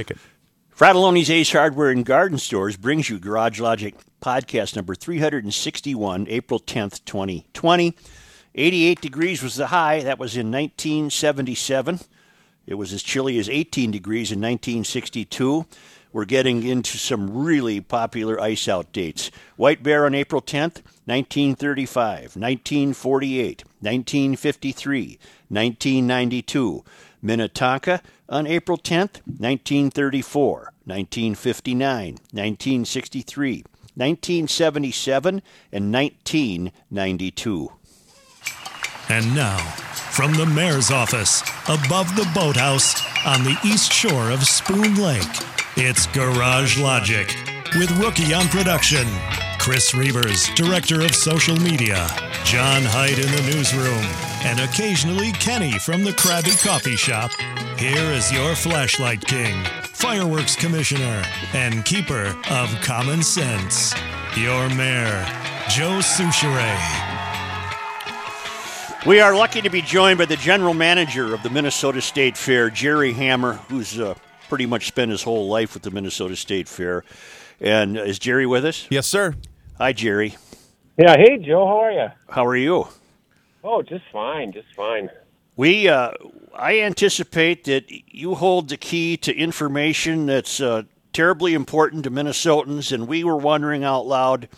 Kick it. Frattallone's Ace Hardware and Garden Stores brings you Garage Logic podcast number 361, April 10th, 2020. 88 degrees was the high. That was in 1977. It was as chilly as 18 degrees in 1962. We're getting into some really popular ice out dates. White Bear on April 10th, 1935, 1948, 1953, 1992. Minnetonka on April 10th, 1934, 1959, 1963, 1977, and 1992. And now, from the mayor's office, above the boathouse on the east shore of Spoon Lake, it's Garage Logic with Rookie on production, Chris Reavers, director of social media, John Hyde in the newsroom, and occasionally Kenny from the Krabby Coffee Shop. Here is your flashlight king, fireworks commissioner, and keeper of common sense, your mayor, Joe Soucheray. We are lucky to be joined by the general manager of the Minnesota State Fair, Jerry Hammer, who's uh, pretty much spent his whole life with the Minnesota State Fair. And is Jerry with us? Yes, sir. Hi, Jerry. Yeah, hey Joe, how are you? How are you? Oh, just fine, just fine. We, uh, I anticipate that you hold the key to information that's uh, terribly important to Minnesotans, and we were wondering out loud,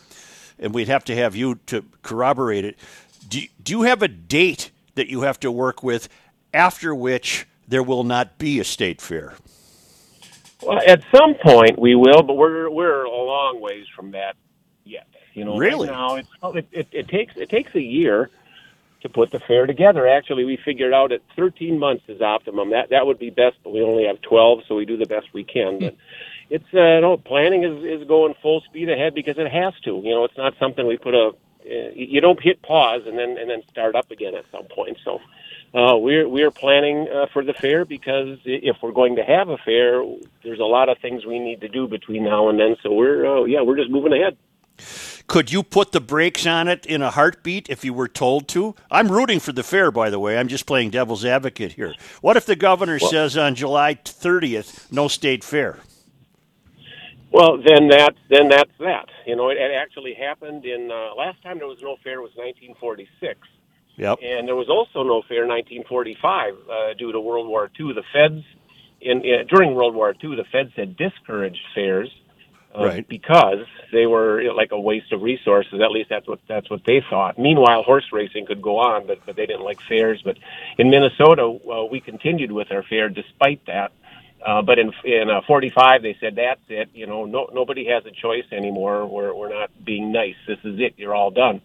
and we'd have to have you to corroborate it. Do, do you have a date that you have to work with after which there will not be a state fair? Well, at some point we will, but we're we're a long ways from that yet. You know, Really? right now it's it, it, it takes it takes a year to put the fair together. Actually, we figured out at 13 months is optimum. That that would be best, but we only have 12, so we do the best we can. But it's uh, no planning is is going full speed ahead because it has to. You know, it's not something we put a uh, you don't hit pause and then and then start up again at some point. So. Uh, we're we're planning uh, for the fair because if we're going to have a fair, there's a lot of things we need to do between now and then. So we're uh, yeah we're just moving ahead. Could you put the brakes on it in a heartbeat if you were told to? I'm rooting for the fair, by the way. I'm just playing devil's advocate here. What if the governor says on July 30th, no state fair? Well, then that then that's that. You know, it, it actually happened in uh, last time there was no fair was 1946, Yep. and there was also no fair in 1945 uh, due to World War II. The feds in, in during World War II, the feds had discouraged fairs. Uh, Right. Because they were you know, like a waste of resources. At least that's what that's what they thought. Meanwhile, horse racing could go on, but but they didn't like fairs. But in Minnesota, uh, we continued with our fair despite that. Uh, but in in uh, 45, they said that's it. You know, no nobody has a choice anymore. We're we're not being nice. This is it. You're all done.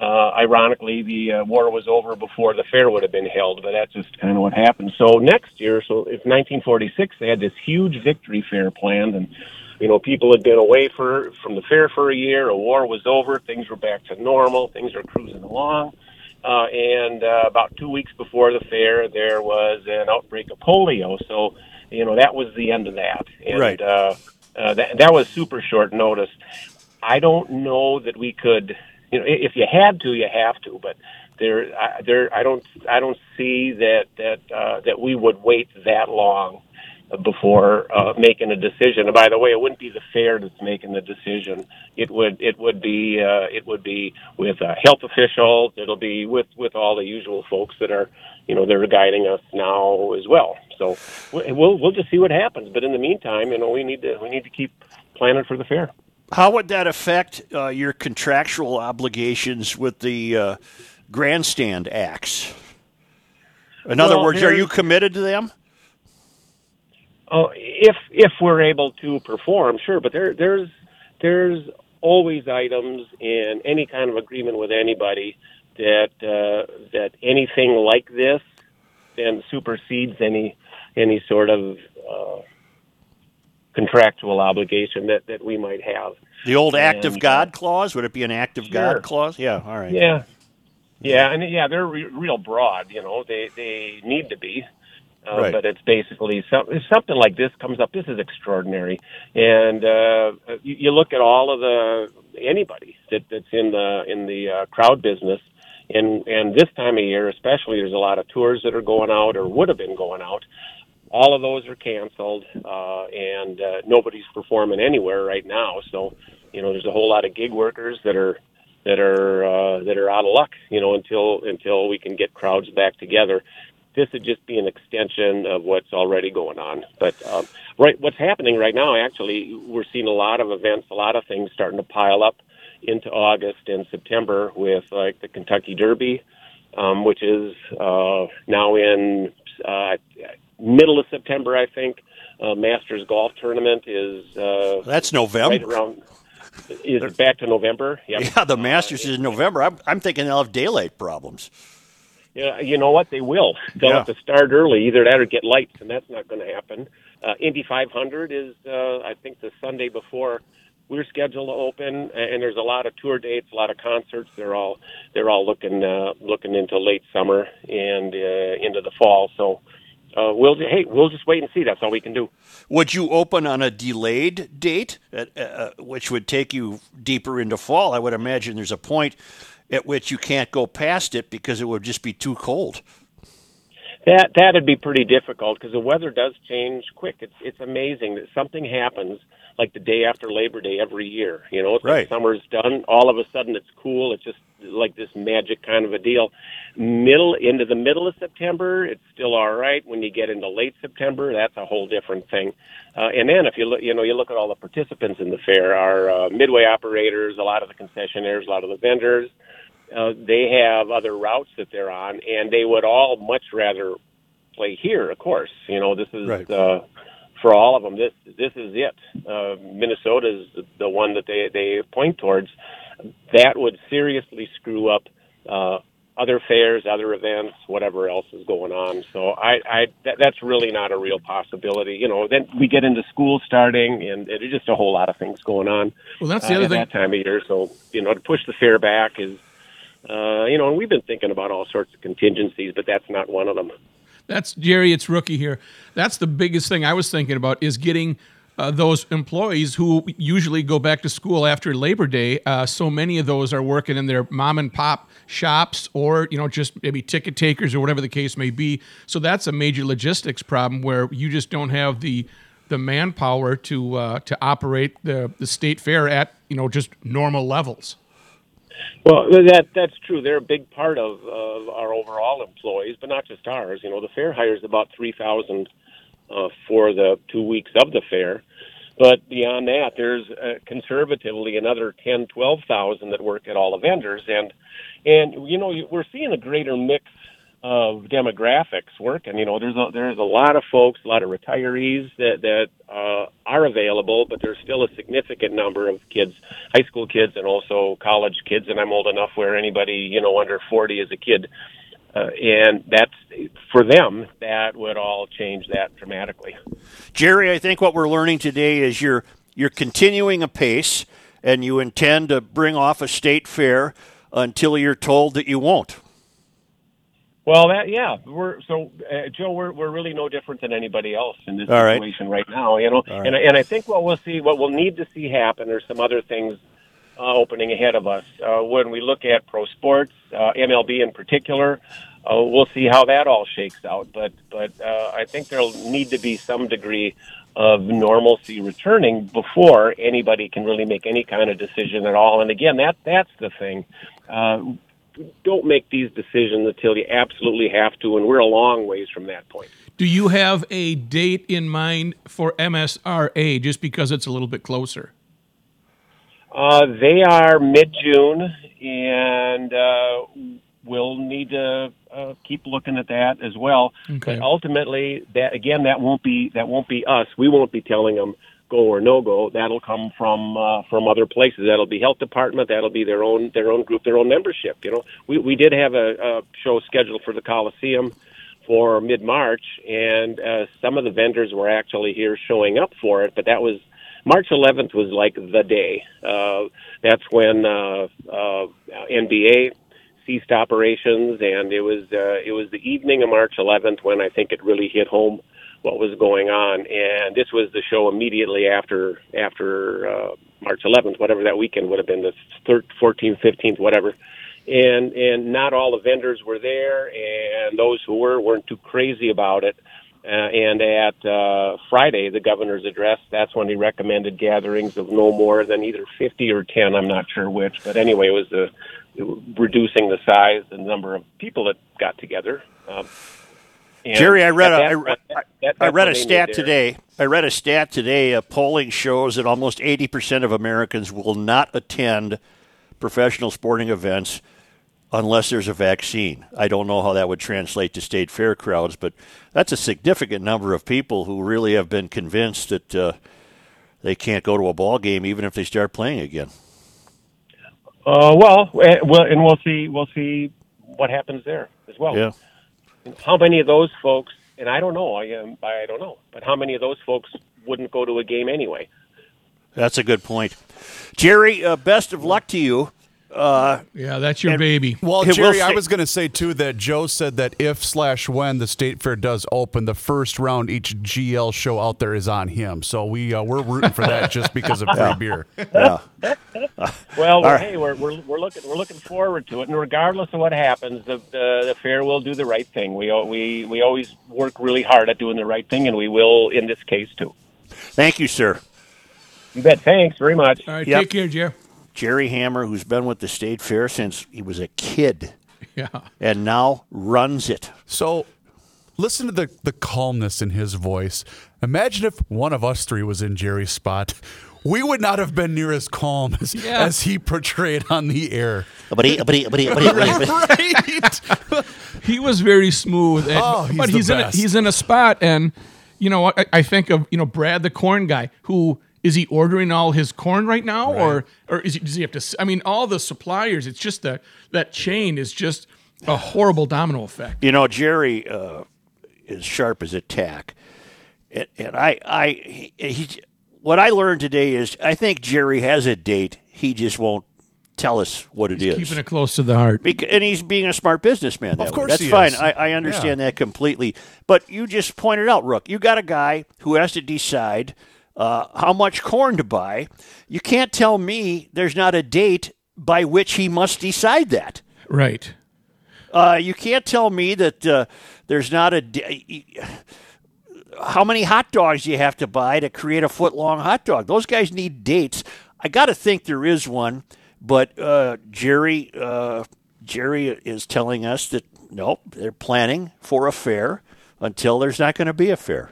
Uh, ironically, the uh, war was over before the fair would have been held, but that's just kind of what happened. So next year, so if 1946, they had this huge victory fair planned, and you know, people had been away for from the fair for a year. A war was over. Things were back to normal. Things are cruising along. Uh, and uh, about two weeks before the fair, there was an outbreak of polio. So, you know, that was the end of that. And, Right. Uh, uh, that, that was super short notice. I don't know that we could, you know, if you had to, you have to. But there, I, there, I don't, I don't see that that uh, that we would wait that long before uh, making a decision. And by the way, it wouldn't be the fair that's making the decision. It would it would be uh, it would be with uh, health officials. It'll be with with all the usual folks that are you know they're guiding us now as well. So we'll we'll just see what happens. But in the meantime, you know we need to we need to keep planning for the fair. How would that affect uh, your contractual obligations with the uh, grandstand acts? In other Well, words, are you committed to them? Oh, if if we're able to perform, sure. But there there's there's always items in any kind of agreement with anybody that uh, that anything like this then supersedes any any sort of uh, contractual obligation that that we might have. The old act of And, uh, God clause? Would it be an act of Sure. God clause? Yeah, all right. Yeah, yeah, and yeah, they're re- real broad. You know, they they need to be. Uh, Right. But it's basically some, something like this comes up. This is extraordinary, and uh, you, you look at all of the anybody that, that's in the in the uh, crowd business, and and this time of year especially, there's a lot of tours that are going out or would have been going out. All of those are canceled, uh, and uh, nobody's performing anywhere right now. So, you know, there's a whole lot of gig workers that are that are uh, that are out of luck, you know, until until we can get crowds back together. This would just be an extension of what's already going on. But um, right, what's happening right now, actually, we're seeing a lot of events, a lot of things starting to pile up into August and September with like the Kentucky Derby, um, which is uh, now in uh, middle of September, I think. Uh, Masters Golf Tournament is uh, That's right November. around. Is it back to November? Yep. Yeah, the Masters is in November. I'm, I'm thinking they'll have daylight problems. Yeah, you know what? They will. They'll Yeah. have to start early, either that or get lights, and that's not going to happen. Uh, Indy 500 is, uh, I think, the Sunday before we're scheduled to open, and there's a lot of tour dates, a lot of concerts. They're all they're all looking uh, looking into late summer and uh, into the fall. So uh, we'll hey, we'll just wait and see. That's all we can do. Would you open on a delayed date, uh, uh, which would take you deeper into fall? I would imagine there's a point at which you can't go past it because it would just be too cold. That that'd be pretty difficult because the weather does change quick. It's it's amazing that something happens like the day after Labor Day every year. You know, it's like summer's done. All of a sudden, it's cool. It's just like this magic kind of a deal. Middle into the middle of September, it's still all right. When you get into late September, that's a whole different thing. Uh, and then if you look, you know, you look at all the participants in the fair, our uh, midway operators, a lot of the concessionaires, a lot of the vendors uh, they have other routes that they're on, and they would all much rather play here. Of course, you know this is Right. uh, for all of them. This this is it. Uh, Minnesota is the- one that they they point towards. That would seriously screw up uh, other fairs, other events, whatever else is going on. So I, I that, that's really not a real possibility. You know, then we get into school starting, and there's just a whole lot of things going on Well, that's uh, the other at thing. that time of year. So you know, to push the fair back is, uh, you know, and we've been thinking about all sorts of contingencies, but that's not one of them. That's Jerry. It's rookie here. That's the biggest thing I was thinking about is getting uh, those employees who usually go back to school after Labor Day. Uh, so many of those are working in their mom and pop shops, or you know, just maybe ticket takers or whatever the case may be. So that's a major logistics problem where you just don't have the the manpower to uh, to operate the the state fair at you know just normal levels. Well, that that's true. They're a big part of, of our overall employees, but not just ours. You know, the fair hires about three thousand uh, for the two weeks of the fair. But beyond that, there's uh, conservatively another ten, twelve thousand that work at all the vendors, and and you know we're seeing a greater mix of demographics working. You know, there's a there's a lot of folks, a lot of retirees that that uh, are available, but there's still a significant number of kids, high school kids, and also college kids. And I'm old enough where anybody you know under 40 is a kid. Uh, and that's for them. That would all change that dramatically. Jerry, I think what we're learning today is you're you're continuing a pace, and you intend to bring off a state fair until you're told that you won't. Well, that yeah, we're so uh, Joe, we're we're really no different than anybody else in this All right. situation right now. You know, right. and I- and I think what we'll see, what we'll need to see happen, are some other things uh, opening ahead of us. Uh, when we look at pro sports, uh, MLB in particular, uh, we'll see how that all shakes out. But but uh, I think there'll need to be some degree of normalcy returning before anybody can really make any kind of decision at all. And again, that that's the thing. Uh, don't make these decisions until you absolutely have to, and we're a long ways from that point. Do you have a date in mind for MSRA just because it's a little bit closer? Uh, they are mid June, and uh, we'll need to uh, keep looking at that as well. Okay. But ultimately, that again, that won't be that won't be us. We won't be telling them go or no go. That'll come from uh, from other places. That'll be health department. That'll be their own their own group, their own membership. You know, we we did have a, a show scheduled for the Coliseum for mid March, and uh, some of the vendors were actually here showing up for it. But that was March 11th was like the day. Uh, that's when uh, uh, NBA ceased operations, and it was uh, it was the evening of March 11th when I think it really hit home what was going on. And this was the show immediately after after uh, March 11th, whatever that weekend would have been, the 14th, 15th, whatever. And and not all the vendors were there, and those who were weren't too crazy about it. Uh, and at uh, Friday, the governor's address, that's when he recommended gatherings of no more than either 50 or 10. I'm not sure which, but anyway, it was the reducing the size, and number of people that got together. Um, Jerry, I read a, that, I, that, I read a stat today. I read a stat today. A polling shows that almost 80% of Americans will not attend professional sporting events unless there's a vaccine. I don't know how that would translate to state fair crowds, but that's a significant number of people who really have been convinced that uh, they can't go to a ball game even if they start playing again. Uh, well, eh, well, and we'll see. We'll see what happens there as well. Yeah how many of those folks, and I don't know, I, um, I don't know, but how many of those folks wouldn't go to a game anyway? That's a good point. Jerry, uh, best of luck to you. Uh, yeah, that's your and, baby. Well, Jerry, I was going to say too that Joe said that if slash when the state fair does open, the first round each GL show out there is on him. So we uh, we're rooting for that just because of free beer. Yeah. well, right. hey, we're, we're we're looking we're looking forward to it, and regardless of what happens, the the, the fair will do the right thing. We we we always work really hard at doing the right thing, and we will in this case too. Thank you, sir. You bet. Thanks very much. All right, yep. take care, Joe. Jerry Hammer, who's been with the state fair since he was a kid. Yeah. And now runs it. So listen to the, the calmness in his voice. Imagine if one of us three was in Jerry's spot. We would not have been near as calm as, yeah. as he portrayed on the air. right. he was very smooth. And, oh, he's but he's best. in a, he's in a spot, and you know I, I think of you know Brad the corn guy who is he ordering all his corn right now, right. or or is he, does he have to? I mean, all the suppliers. It's just that that chain is just a horrible domino effect. You know, Jerry uh, is sharp as a tack, and, and I, I, he, he, what I learned today is I think Jerry has a date. He just won't tell us what he's it is. Keeping it close to the heart. And he's being a smart businessman. That of course, that's fine. I, I, understand yeah. that completely. But you just pointed out, Rook. You got a guy who has to decide uh, how much corn to buy. You can't tell me there's not a date by which he must decide that. Right. Uh, you can't tell me that uh, there's not a. How many hot dogs you have to buy to create a foot long hot dog? Those guys need dates. I got to think there is one, but uh, Jerry uh, Jerry is telling us that nope, they're planning for a fair until there's not going to be a fair.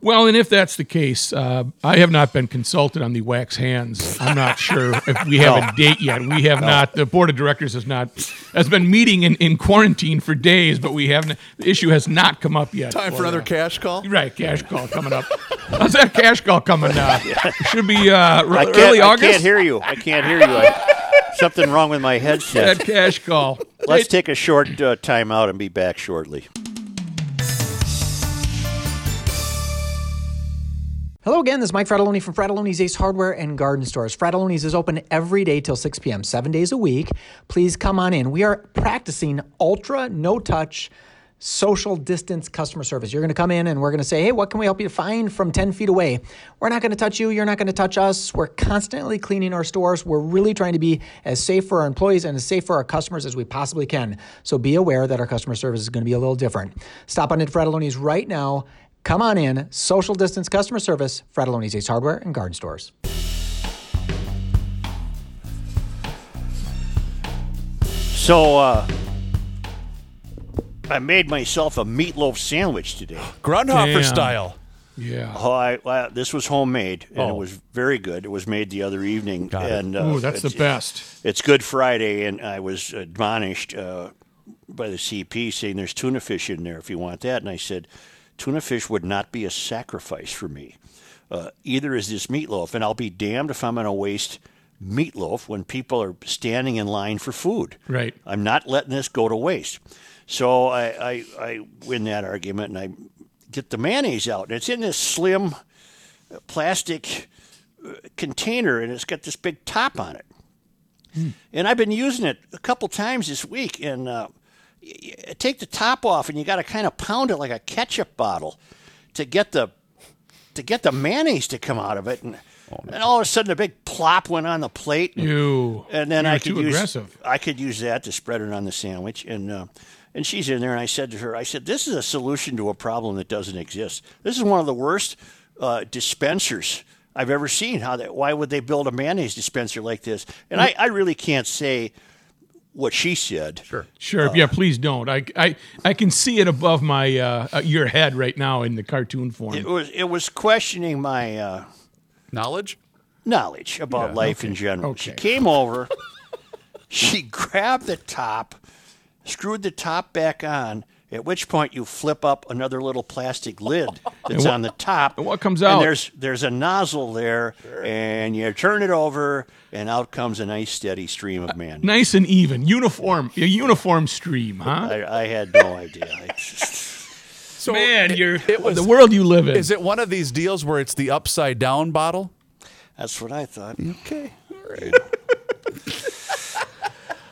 Well, and if that's the case, uh, I have not been consulted on the wax hands. I'm not sure if we have no. a date yet. We have no. not. The board of directors has not has been meeting in, in quarantine for days, but we haven't. The issue has not come up yet. Time for, for another uh, cash call. Right, cash call coming up. How's that cash call coming? Uh, should be uh, early August. I can't hear you. I can't hear you. I, something wrong with my headset. That cash call. Let's take a short uh, time out and be back shortly. Hello again, this is Mike Frattallone from Frattallone's Ace Hardware and Garden Stores. Frattallone's is open every day till 6 p.m., seven days a week. Please come on in. We are practicing ultra no touch social distance customer service. You're going to come in and we're going to say, hey, what can we help you find from 10 feet away? We're not going to touch you. You're not going to touch us. We're constantly cleaning our stores. We're really trying to be as safe for our employees and as safe for our customers as we possibly can. So be aware that our customer service is going to be a little different. Stop on at Frattallone's right now Come on in, social distance customer service, Frattallone's Ace Hardware and Garden Stores. So, uh, I made myself a meatloaf sandwich today. Grundhofer Damn. style. Yeah. Oh, I, well, this was homemade, and oh. it was very good. It was made the other evening, Got and uh, Ooh, that's the best. It's Good Friday, and I was admonished uh, by the CP saying there's tuna fish in there if you want that, and I said tuna fish would not be a sacrifice for me. Uh, either is this meatloaf, and I'll be damned if I'm going to waste meatloaf when people are standing in line for food. Right. I'm not letting this go to waste. So I, I, I win that argument and I get the mayonnaise out. And it's in this slim uh, plastic uh, container and it's got this big top on it. And I've been using it a couple times this week. And uh, y- y- take the top off and you got to kind of pound it like a ketchup bottle to get the to get the mayonnaise to come out of it. And, and all of a sudden, a big plop went on the plate. And, You. and then You're I could too use aggressive. I could use that to spread it on the sandwich, and uh, and she's in there, and I said to her, I said, this is a solution to a problem that doesn't exist. This is one of the worst uh, dispensers I've ever seen. How that? Why would they build a mayonnaise dispenser like this? And I, I really can't say what she said. Sure. Sure. yeah, please don't. I, I, I can see it above my uh, uh, your head right now in the cartoon form. It was it was questioning my uh, Knowledge? knowledge about life in general. She came over, she grabbed the top, screwed the top back on. At which point you flip up another little plastic lid that's what- on the top. and what comes And out? there's there's a nozzle there, and you turn it over, and out comes a nice steady stream of man. Uh, nice and even, uniform, a uniform stream, huh? I, I had no idea. I just, So Man, it- you're it was- the world you live in. Is it one of these deals where it's the upside down bottle? that's what I thought. Okay. All right.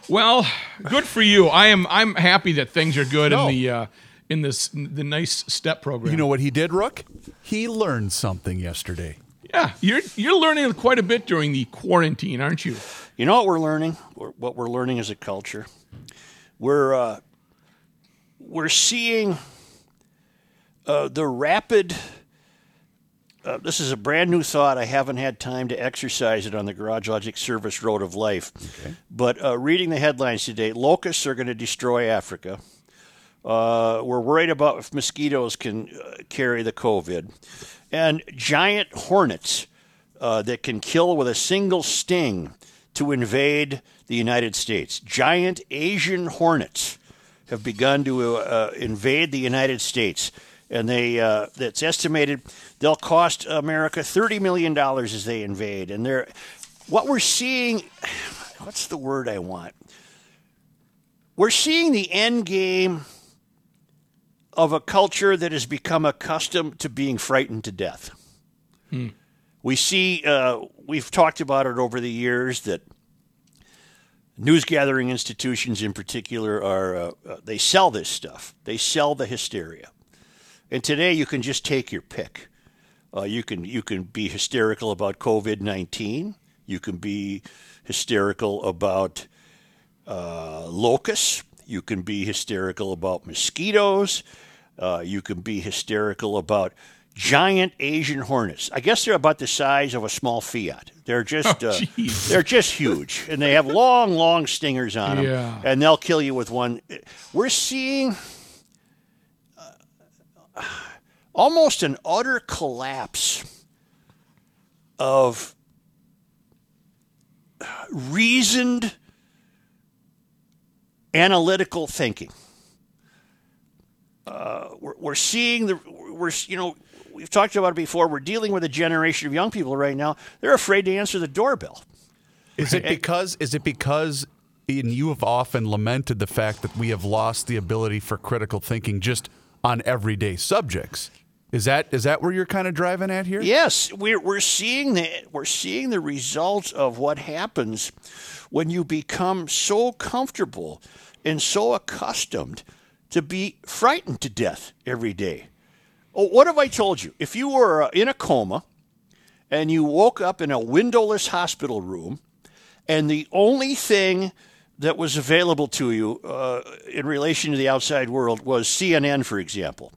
Well, good for you. I am. I'm happy that things are good No. in the uh, in this the nice step program. You know what he did, Rook? He learned something yesterday. yeah, you're you're learning quite a bit during the quarantine, aren't you? You know what we're learning? What we're learning as a culture, we're uh, we're seeing uh, the rapid. Uh, this is a brand new thought. I haven't had time to exercise it on the Garage Logic Service Road of Life. But uh, reading the headlines today, locusts are going to destroy Africa. Uh, we're worried about if mosquitoes can uh, carry the COVID. And giant hornets uh, that can kill with a single sting to invade the United States. Giant Asian hornets have begun to uh, invade the United States. And they, uh, it's estimated they'll cost America $30 million as they invade. And they're, what we're seeing, what's the word I want? We're seeing the end game of a culture that has become accustomed to being frightened to death. We see, uh, we've talked about it over the years that news gathering institutions in particular are, uh, uh, they sell this stuff, they sell the hysteria. And today you can just take your pick. Uh, you can you can be hysterical about COVID nineteen. You can be hysterical about uh, locusts. You can be hysterical about mosquitoes. Uh, you can be hysterical about giant Asian hornets. I guess they're about the size of a small Fiat. They're just Oh, uh, they're just huge, and they have long, long stingers on them, Yeah. and they'll kill you with one. We're seeing almost an utter collapse of reasoned analytical thinking. Uh, we're, we're seeing the we're you know we've talked about it before. We're dealing with a generation of young people right now. They're afraid to answer the doorbell. Is it because is it because and you have often lamented the fact that we have lost the ability for critical thinking just on everyday subjects? Is that is that where you're kind of driving at here? Yes, we're we're seeing the we're seeing the results of what happens when you become so comfortable and so accustomed to be frightened to death every day. Oh, what have I told you? If you were uh, in a coma and you woke up in a windowless hospital room, and the only thing that was available to you uh, in relation to the outside world was CNN, for example,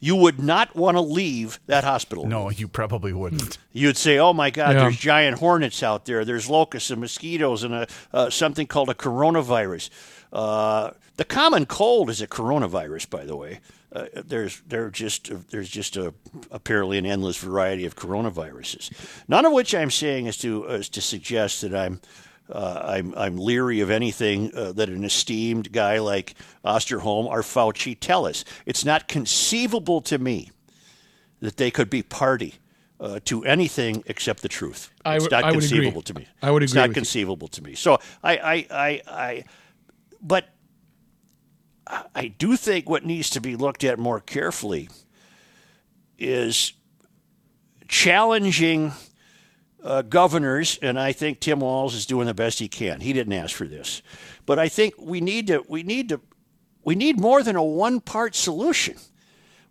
you would not want to leave that hospital. No, you probably wouldn't. You'd say, "Oh my God, Yeah. there's giant hornets out there. There's locusts and mosquitoes and a uh, something called a coronavirus. Uh, the common cold is a coronavirus, by the way. Uh, there's there just there's just a apparently an endless variety of coronaviruses. None of which I'm saying is to is to suggest that I'm. Uh, I'm I'm leery of anything uh, that an esteemed guy like Osterholm or Fauci tell us. It's not conceivable to me that they could be party uh, to anything except the truth. I It's would- not I would agree. conceivable to me. I would It's not with you. conceivable to me. So I, I, I, I, but I do think what needs to be looked at more carefully is challenging uh, governors, and I think Tim Walz is doing the best he can. He didn't ask for this, but I think we need to we need to we need more than a one part solution.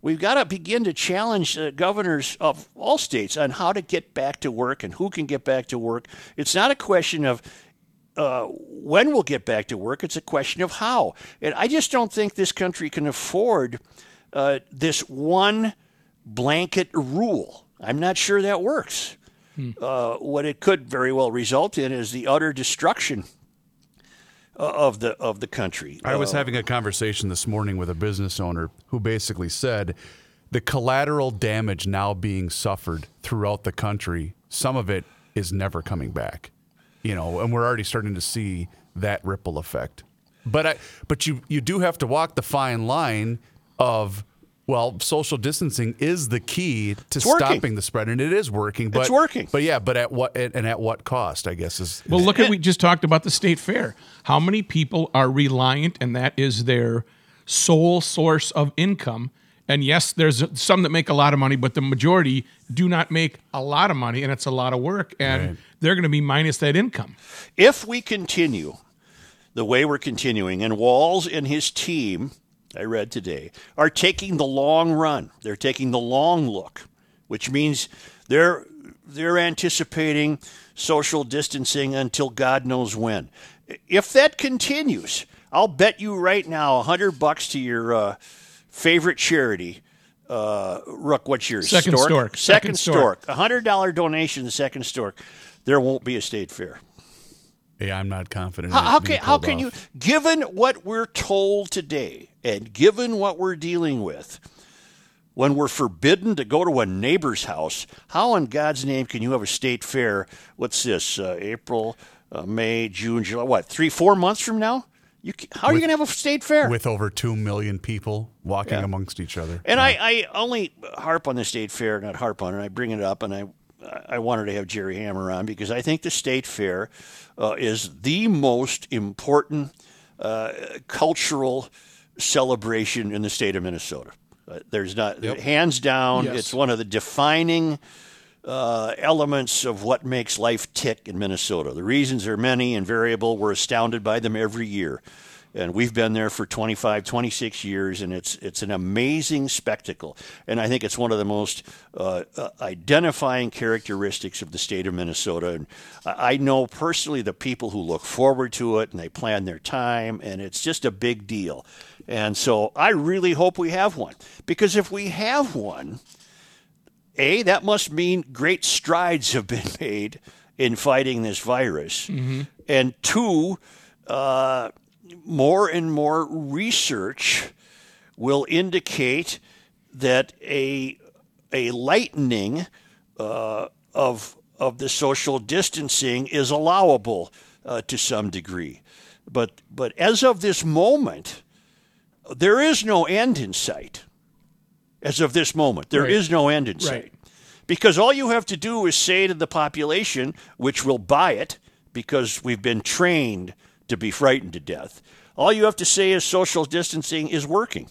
We've got to begin to challenge uh, governors of all states on how to get back to work and who can get back to work. It's not a question of uh, when we'll get back to work. It's a question of how. And I just don't think this country can afford uh, this one blanket rule. I'm not sure that works. Hmm. Uh, what it could very well result in is the utter destruction uh, of the of the country. I was uh, having a conversation this morning with a business owner who basically said the collateral damage now being suffered throughout the country, some of it is never coming back. You know, and we're already starting to see that ripple effect. But I but you you do have to walk the fine line of well, social distancing is the key to stopping the spread, and it is working. But, it's working. But yeah, but at what and at what cost? I guess is well. Look at we just talked about the state fair. How many people are reliant, and that is their sole source of income? And yes, there's some that make a lot of money, but the majority do not make a lot of money, and it's a lot of work, and right. they're going to be minus that income. If we continue the way we're continuing, and Walz and his team I read today, are taking the long run. They're taking the long look, which means they're they're anticipating social distancing until God knows when. If that continues, I'll bet you right now a hundred bucks to your uh, favorite charity. Uh, Rook, what's yours? Second Stork. Stork. Second, Second Stork. A hundred dollar donation to Second Stork. There won't be a state fair. Yeah, I'm not confident. How, how can how can off. you, given what we're told today, and given what we're dealing with, when we're forbidden to go to a neighbor's house, how in God's name can you have a state fair? What's this? Uh, April, uh, May, June, July? What? Three, four months from now? You, how are with, you going to have a state fair with over two million people walking yeah. amongst each other? And yeah. I, I only harp on the state fair, not harp on it. I bring it up, and I I wanted to have Jerry Hammer on because I think the state fair uh, is the most important uh, cultural celebration in the state of Minnesota. Uh, there's not yep. hands down. Yes. It's one of the defining uh, elements of what makes life tick in Minnesota. The reasons are many and variable. We're astounded by them every year and we've been there for 25, 26 years, and it's it's an amazing spectacle. And I think it's one of the most uh, uh, identifying characteristics of the state of Minnesota. And I know personally the people who look forward to it and they plan their time, and it's just a big deal. And so I really hope we have one because if we have one, a that must mean great strides have been made in fighting this virus, mm-hmm. and two. Uh, more and more research will indicate that a a lightening uh, of of the social distancing is allowable uh, to some degree, but but as of this moment, there is no end in sight. As of this moment, there right. is no end in sight. Right. Because all you have to do is say to the population, which will buy it, because we've been trained to be frightened to death. All you have to say is social distancing is working,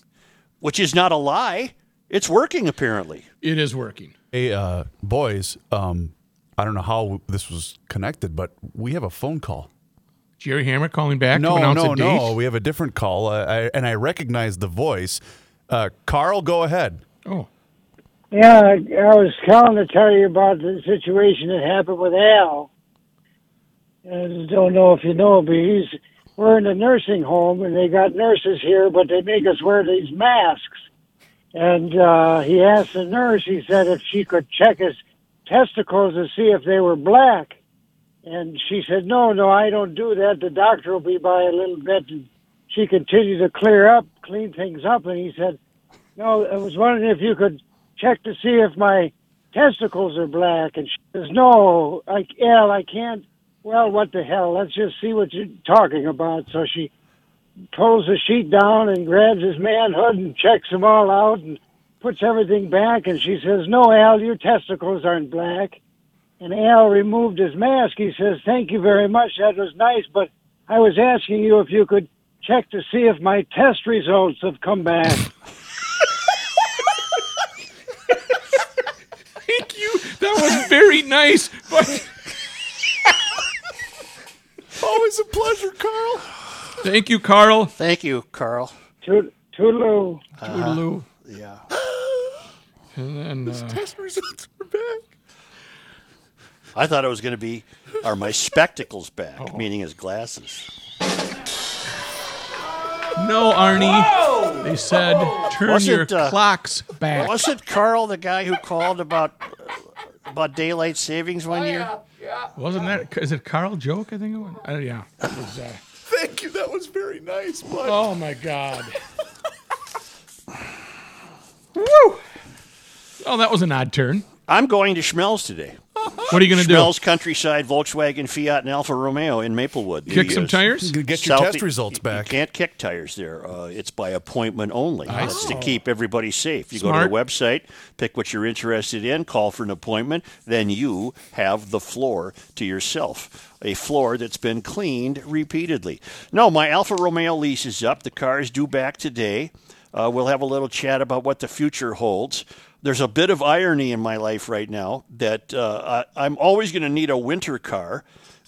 which is not a lie. It's working, apparently. It is working. Hey, uh, boys, um, I don't know how this was connected, but we have a phone call. Jerry Hammer calling back no, to announce no, a date? No, we have a different call, uh, I, and I recognize the voice. Uh, Carl, go ahead. Oh. Yeah, I was calling to tell you about the situation that happened with Al. I don't know if you know, but he's we're in a nursing home, and they got nurses here, but they make us wear these masks. And uh, he asked the nurse, he said if she could check his testicles to see if they were black. And she said, no, no, I don't do that. The doctor will be by a little bit. And she continued to clear up, clean things up. And he said, no, I was wondering if you could check to see if my testicles are black. And she says, no, I, I can't well, what the hell? Let's just see what you're talking about. So she pulls the sheet down and grabs his manhood and checks them all out and puts everything back. And she says, No, Al, your testicles aren't black. And Al removed his mask. He says, Thank you very much. That was nice. But I was asking you if you could check to see if my test results have come back. Thank you. That was very nice. But Always a pleasure, Carl. thank you, Carl. Thank you, Carl. Tood- Toodaloo. Toodaloo. Yeah. And then, uh, Test results are back. I thought it was going to be, are my spectacles back, meaning his glasses. no, Arnie. They said turn Wasn't, your uh, clocks back. Wasn't Carl the guy who called about about daylight savings one year? Wasn't that? Is it Carl Joke? I think it was. Uh, yeah. It was, uh, Thank you. That was very nice, bud. oh my God. Woo! Oh, that was an odd turn. I'm going to Schmelz today. What are you going to do? Schmelz Countryside, Volkswagen, Fiat, and Alfa Romeo in Maplewood. Kick The, some uh, tires? Get your South- test results back. You can't kick tires there. Uh, it's by appointment only. That's to keep everybody safe. You go to the website, pick what you're interested in, call for an appointment, then you have the floor to yourself. A floor that's been cleaned repeatedly. No, my Alfa Romeo lease is up. The car is due back today. Uh, we'll have a little chat about what the future holds. There's a bit of irony in my life right now that uh, I, I'm always going to need a winter car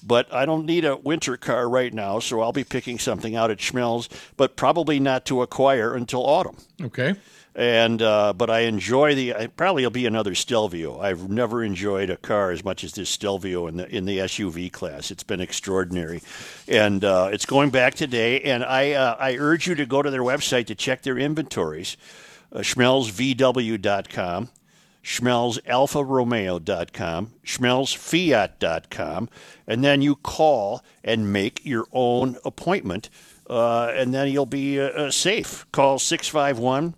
but I don't need a winter car right now, so I'll be picking something out at Schmelz, but probably not to acquire until autumn. Okay. And uh, but I enjoy the. Probably will be another Stelvio. I've never enjoyed a car as much as this Stelvio in the in the SUV class. It's been extraordinary, and uh, it's going back today. And I uh, I urge you to go to their website to check their inventories, uh, SchmelzVW.com. SchmelzAlfaRomeo.com, SchmelzFiat.com, and then you call and make your own appointment, uh, and then you'll be uh, uh, safe. Call 651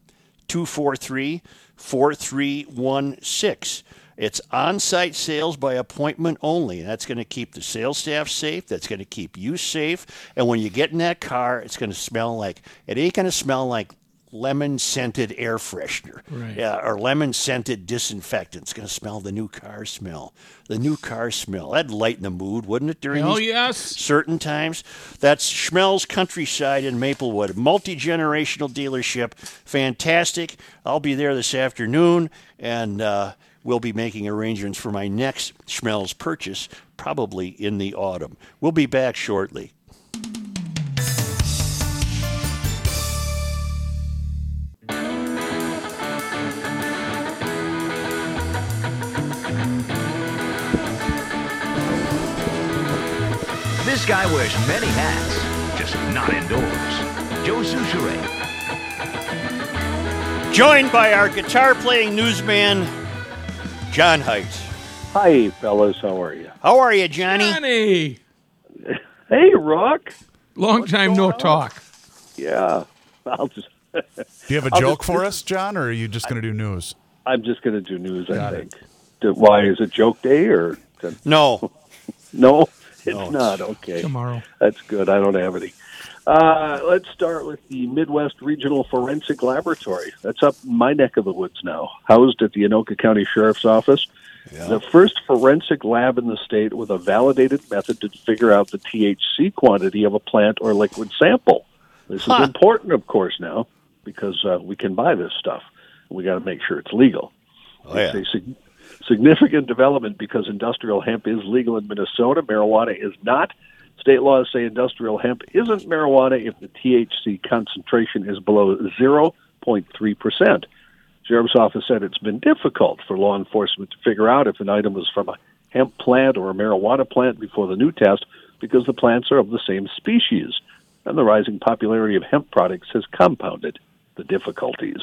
243 4316. It's on site sales by appointment only. That's going to keep the sales staff safe. That's going to keep you safe. And when you get in that car, it's going to smell like, it ain't going to smell like lemon scented air freshener Right. yeah, or lemon scented disinfectant. It's going to smell the new car smell. The new car smell. That'd lighten the mood, wouldn't it, during these yes. certain times. That's Schmelz Countryside in Maplewood, multi generational dealership. Fantastic. I'll be there this afternoon, and uh, we'll be making arrangements for my next Schmelz purchase, probably in the autumn. We'll be back shortly. This guy wears many hats, just not indoors. Joe Soucheray. Joined by our guitar playing newsman, John Height. Hi, fellas. How are you? How are you, Johnny? Johnny. Hey, Rock. Long time no talk. Yeah, I'll just. Do you have a I'll joke just- for us, John, or are you just going to do news? I'm just going to do news. I think. Do- Why is it joke day or No. no? It's No, not. Okay, Tomorrow. that's good. I don't have any. Uh, let's start with the Midwest Regional Forensic Laboratory. That's up in my neck of the woods now, housed at the Anoka County Sheriff's Office. The first forensic lab in the state with a validated method to figure out the THC quantity of a plant or liquid sample. This Huh. is important, of course, now because uh, we can buy this stuff. We got to make sure it's legal. Oh, yeah. It's a sig- significant development because industrial hemp is legal in Minnesota. Marijuana is not. State laws say industrial hemp isn't marijuana if the THC concentration is below 0.3%. Sheriff's office said it's been difficult for law enforcement to figure out if an item was from a hemp plant or a marijuana plant before the new test because the plants are of the same species. And the rising popularity of hemp products has compounded the difficulties.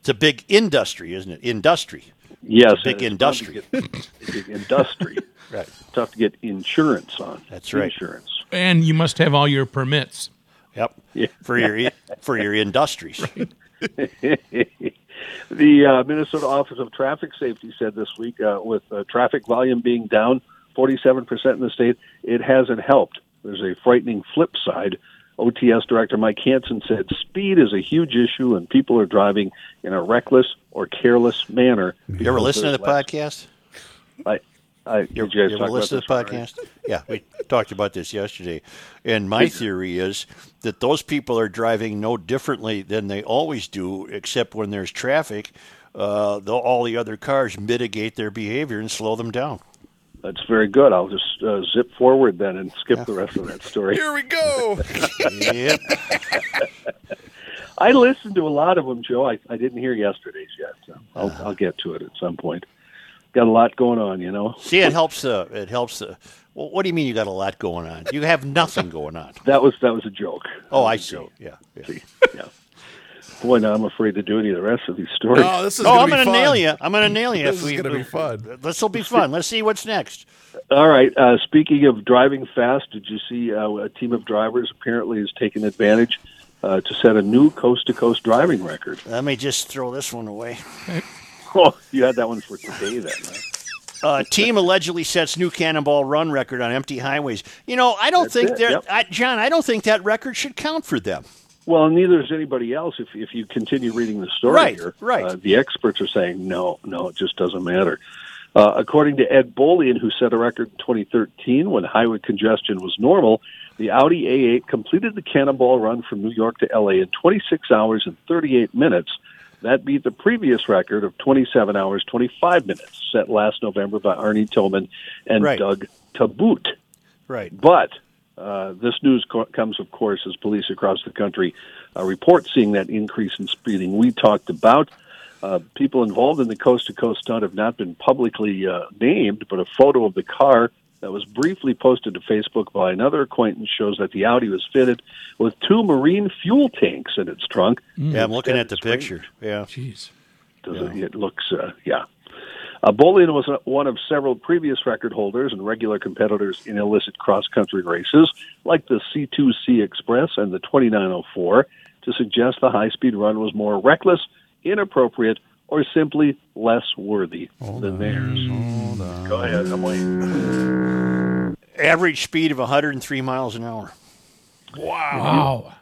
It's a big industry, isn't it? Industry. Yes, Big it's tough to industry. get- a big industry. Right. Tough to get insurance on. That's right. Insurance. And you must have all your permits. Yep. Yeah. For your for your industries. The uh, Minnesota Office of Traffic Safety said this week, uh, with uh, traffic volume being down 47% in the state, it hasn't helped. There's a frightening flip side. OTS Director Mike Hansen said speed is a huge issue, and people are driving in a reckless or careless manner. You ever listen to the podcast? I, I, You, you ever listen to the podcast? Yeah, we talked about this yesterday. And my theory is that those people are driving no differently than they always do, except when there's traffic, uh, all the other cars mitigate their behavior and slow them down. That's very good. I'll just uh, zip forward then and skip the rest of that story. Here we go. Yep. I listened to a lot of them, Joe. I, I didn't hear yesterday's yet. So I'll, I'll get to it at some point. Got a lot going on, you know. See, it helps. Uh, it helps. Uh, well, what do you mean you got a lot going on? You have nothing going on. That was that was a joke. Oh, I see. joke. Yeah. yeah. See, yeah. Boy, now I'm afraid to do any of the rest of these stories. Oh, this is Oh, gonna I'm be going to nail you. I'm going to nail you. This if is gonna be fun. This will be fun. Let's see what's next. All right. Uh, speaking of driving fast, did you see uh, a team of drivers apparently has taken advantage uh, to set a new coast to coast driving record? Let me just throw this one away. Oh, you had that one for today then. Huh? Uh, team allegedly sets new cannonball run record on empty highways. You know, I don't That's think it, that, yep. John. I don't think that record should count for them. Well, neither is anybody else. If if you continue reading the story Right, here, right. Uh, the experts are saying no, no, it just doesn't matter. Uh, according to Ed Bolian, who set a record in 2013 when highway congestion was normal, the Audi A8 completed the cannonball run from New York to LA in 26 hours and 38 minutes. That beat the previous record of 27 hours 25 minutes set last November by Arnie Tillman and Right. Doug Tabbutt. Right. But uh, this news co- comes, of course, as police across the country uh, report seeing that increase in speeding we talked about. Uh, people involved in the coast to coast stunt have not been publicly uh, named, but a photo of the car that was briefly posted to Facebook by another acquaintance shows that the Audi was fitted with two marine fuel tanks in its trunk. Yeah, I'm looking at the Instead, it's picture. Yeah. Jeez. does it, it looks, uh, yeah. Uh, Bolian was one of several previous record holders and regular competitors in illicit cross country races, like the C2C Express and the 2904, to suggest the high speed run was more reckless, inappropriate, or simply less worthy than theirs. Go ahead, I'm waiting. Average speed of 103 miles an hour. Wow.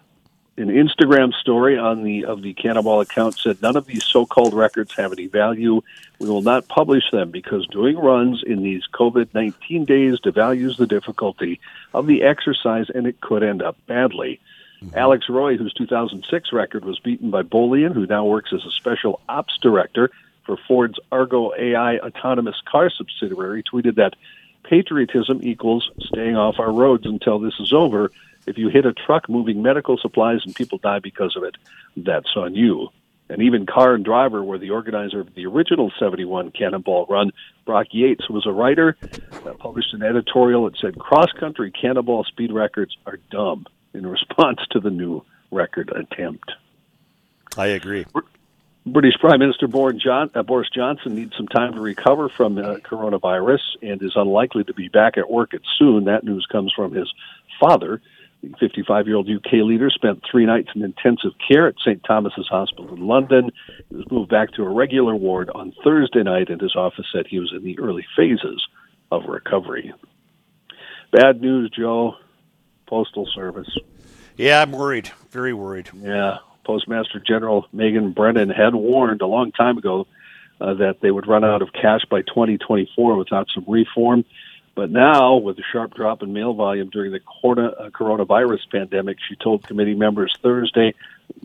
An Instagram story on the of the Cannonball account said none of these so-called records have any value. We will not publish them because doing runs in these COVID-19 days devalues the difficulty of the exercise and it could end up badly. Mm-hmm. Alex Roy, whose 2006 record was beaten by Bolian, who now works as a special ops director for Ford's Argo AI autonomous car subsidiary, tweeted that patriotism equals staying off our roads until this is over. If you hit a truck moving medical supplies and people die because of it, that's on you. And even car and driver were the organizer of the original 71 Cannonball Run. Brock Yates was a writer, uh, published an editorial that said cross country cannonball speed records are dumb in response to the new record attempt. I agree. British Prime Minister Boris, uh, Boris Johnson needs some time to recover from uh, coronavirus and is unlikely to be back at work at soon. That news comes from his father. The 55 year old UK leader spent three nights in intensive care at St. Thomas's Hospital in London. He was moved back to a regular ward on Thursday night, and his office said he was in the early phases of recovery. Bad news, Joe. Postal Service. Yeah, I'm worried. Very worried. Yeah, Postmaster General Megan Brennan had warned a long time ago uh, that they would run out of cash by 2024 without some reform. But now, with the sharp drop in mail volume during the corona, uh, coronavirus pandemic, she told committee members Thursday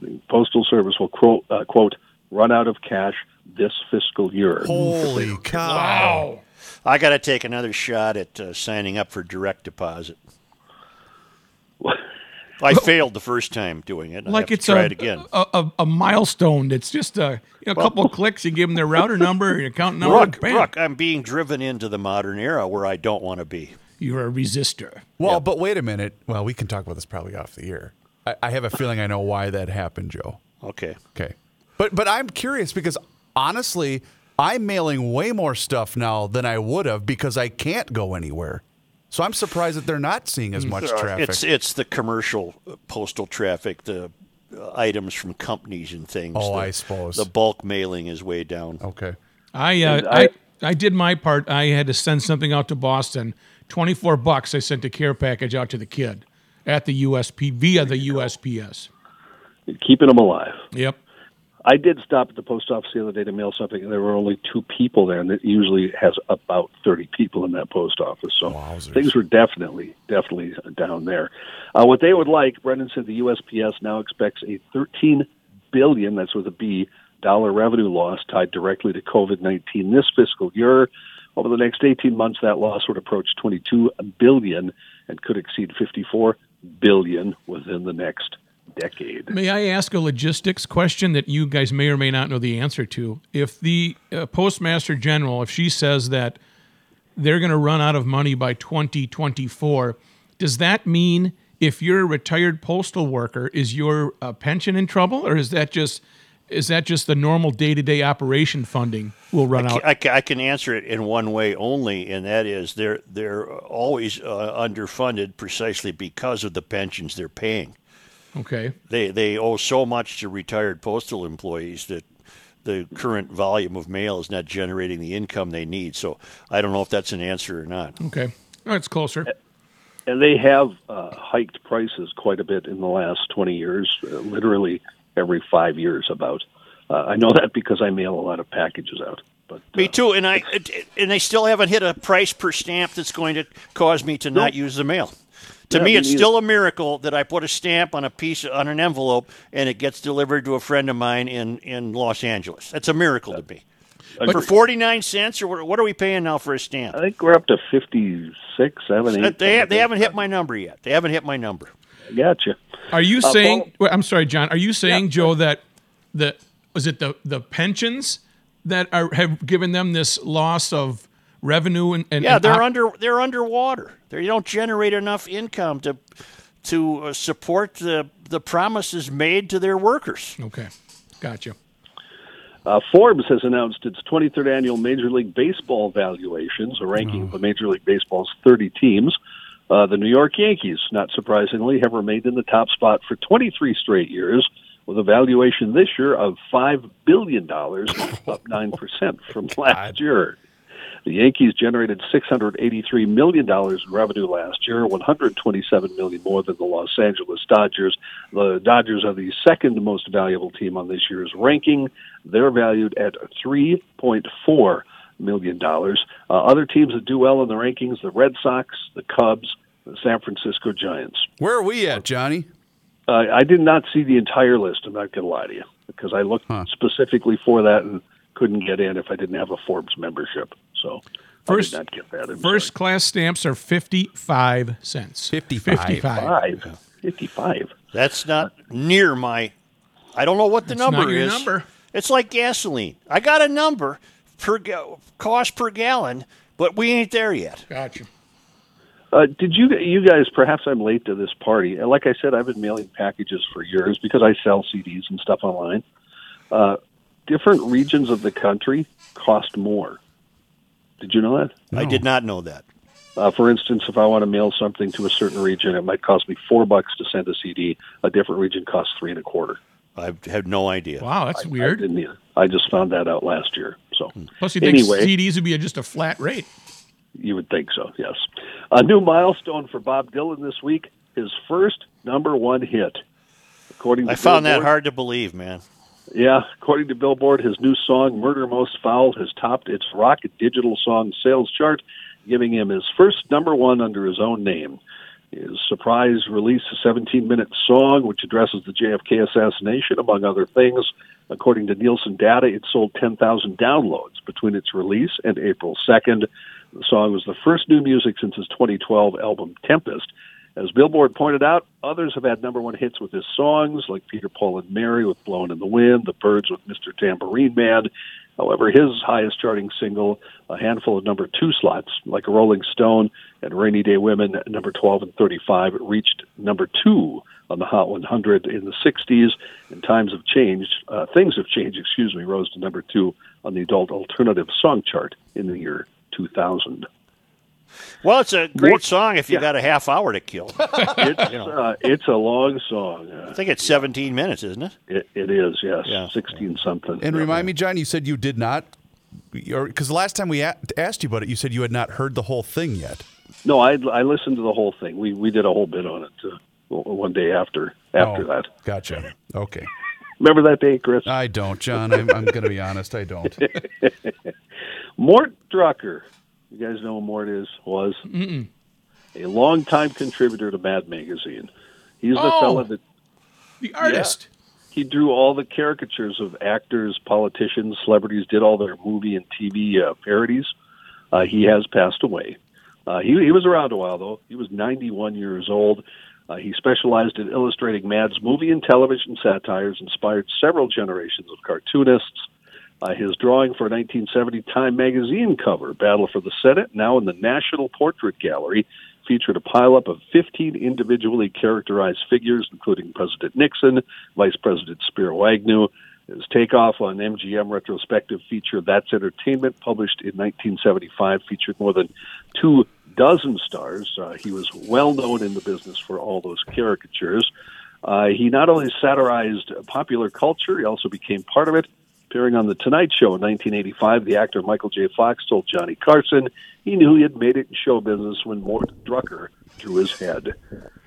the Postal Service will quote, uh, quote run out of cash this fiscal year. Holy cow! I got to take another shot at uh, signing up for direct deposit. I failed the first time doing it. I Like have to it's try a, it again. A, a, a milestone that's just a, you know, a couple of clicks. You give them their router number, your account number. Brooke, bam. Brooke, I'm being driven into the modern era where I don't want to be. You're a resistor. Well, but wait a minute. Well, we can talk about this probably off the air. I, I have a feeling I know why that happened, Joe. Okay. Okay. But but I'm curious because honestly, I'm mailing way more stuff now than I would have because I can't go anywhere. So I'm surprised that they're not seeing as much traffic. It's it's the commercial uh, postal traffic, the uh, items from companies and things. Oh, The- I suppose. the bulk mailing is way down. okay. I, uh, I I- I did my part. I had to send something out to Boston. Twenty four bucks. I sent a care package out to the kid at the USP via the USPS. Keeping them alive. Yep. I did stop at the post office the other day to mail something, and there were only two people there, and it usually has about 30 people in that post office. So things were definitely, definitely down there. Uh, what they would like, Brennan said the USPS now expects a 13 billion, that's with a B, dollar revenue loss tied directly to COVID 19 this fiscal year. Over the next 18 months, that loss would approach 22 billion and could exceed 54 billion within the next decade. May I ask a logistics question that you guys may or may not know the answer to? If the uh, postmaster general, if she says that they're going to run out of money by 2024, does that mean if you're a retired postal worker, is your uh, pension in trouble, or is that just is that just the normal day-to-day operation funding will run I out? can, I can, I can answer it in one way only, and that is they're they're always uh, underfunded precisely because of the pensions they're paying. Okay. They they owe so much to retired postal employees that the current volume of mail is not generating the income they need. So I don't know if that's an answer or not. Okay. It's closer. And they have uh, hiked prices quite a bit in the last 20 years, uh, literally every five years about. Uh, I know that because I mail a lot of packages out. But Me too, and I and they still haven't hit a price per stamp that's going to cause me to not use the mail. To Yeah, me, me it's still a miracle that I put a stamp on a piece on an envelope and it gets delivered to a friend of mine in, in Los Angeles. That's a miracle to me. Agreed. For forty nine cents, or what, what are we paying now for a stamp? I think we're up to 56, 7, 8. They they haven't hit my number yet. They haven't hit my number. Gotcha. Are you Uh, saying? Paul- well, I'm sorry, John. Are you saying, Joe, that the was it the the pensions that are have given them this loss of revenue and, and Yeah, and they're op- under they're underwater. They don't generate enough income to to uh, support the the promises made to their workers. Okay, gotcha. Uh, Forbes has announced its 23rd annual Major League Baseball valuations, a ranking of the Major League Baseball's 30 teams. Uh, the New York Yankees, not surprisingly, have remained in the top spot for 23 straight years, with a valuation this year of $5 billion, up 9% from last year. The Yankees generated $683 million in revenue last year, 127 million more than the Los Angeles Dodgers. The Dodgers are the second most valuable team on this year's ranking. They're valued at $3.4 million. Uh, other teams that do well in the rankings, the Red Sox, the Cubs, the San Francisco Giants. Where are we at, Johnny? Uh, I did not see the entire list, I'm not going to lie to you, because I looked specifically for that and couldn't get in if I didn't have a Forbes membership. So First- not get that. First class stamps are fifty five cents. 55. 55. 55. That's not near my. I don't know what the It's number not your is. number. It's like gasoline. I got a number per ga- cost per gallon, but we ain't there yet. Gotcha. Uh, did you you guys? Perhaps I'm late to this party. Like I said, I've been mailing packages for years because I sell CDs and stuff online. Uh, different regions of the country cost more. Did you know that? I did not know that. Uh, for instance, if I want to mail something to a certain region, it might cost me four bucks to send a CD. A different region costs three and a quarter. I had no idea. Wow, that's I weird. didn't either. I just found that out last year. So Plus, you think anyway, CDs would be just a flat rate. You would think so, yes. A new milestone for Bob Dylan this week his first number one hit. According to I found that hard to believe, man. Yeah, according to Billboard, his new song "Murder Most Foul" has topped its rock digital song sales chart, giving him his first number one under his own name. His surprise release, a 17-minute song which addresses the JFK assassination, among other things. According to Nielsen data, it sold 10,000 downloads between its release and April 2nd. The song was the first new music since his 2012 album Tempest. As Billboard pointed out, others have had number one hits with his songs, like Peter, Paul, and Mary with Blowing in the Wind, The Byrds with Mr. Tambourine Man. However, his highest charting single, a handful of number two slots, like Rolling Stone and Rainy Day Women, number 12 and 35, reached number two on the Hot 100 in the 60s. And times have changed, uh, things have changed, excuse me, rose to number two on the adult alternative song chart in the year 2000. Well, it's a great What- song if you yeah. got a half hour to kill. It's, You know. uh, it's a long song. Uh, I think it's 17 minutes, isn't it? It, it is, yes. Yeah. 16 something. And remind me, John, you said you did not, because the last time we a- asked you about it, you said you had not heard the whole thing yet. No, I, I listened to the whole thing. We we did a whole bit on it uh, one day after after Oh, that. Gotcha. Okay. Remember that day, Chris? I don't, John. I'm, I'm going to be honest. I don't. Mort Drucker. You guys know who Mort is? Was Mm-mm. a longtime contributor to Mad Magazine. He's the Oh. fella that The artist. he drew all the caricatures of actors, politicians, celebrities, did all their movie and TV uh, parodies. Uh, he has passed away. Uh, he, he was around a while, though. He was 91 years old. Uh, he specialized in illustrating Mad's movie and television satires, inspired several generations of cartoonists. Uh, his drawing for a 1970 Time magazine cover, Battle for the Senate, now in the National Portrait Gallery, featured a pileup of 15 individually characterized figures, including President Nixon, Vice President Spiro Agnew. His takeoff on MGM retrospective feature That's Entertainment, published in 1975, featured more than two dozen stars. Uh, he was well known in the business for all those caricatures. Uh, he not only satirized popular culture, he also became part of it. Appearing on The Tonight Show in 1985, the actor Michael J. Fox told Johnny Carson he knew he had made it in show business when Mort Drucker drew his head.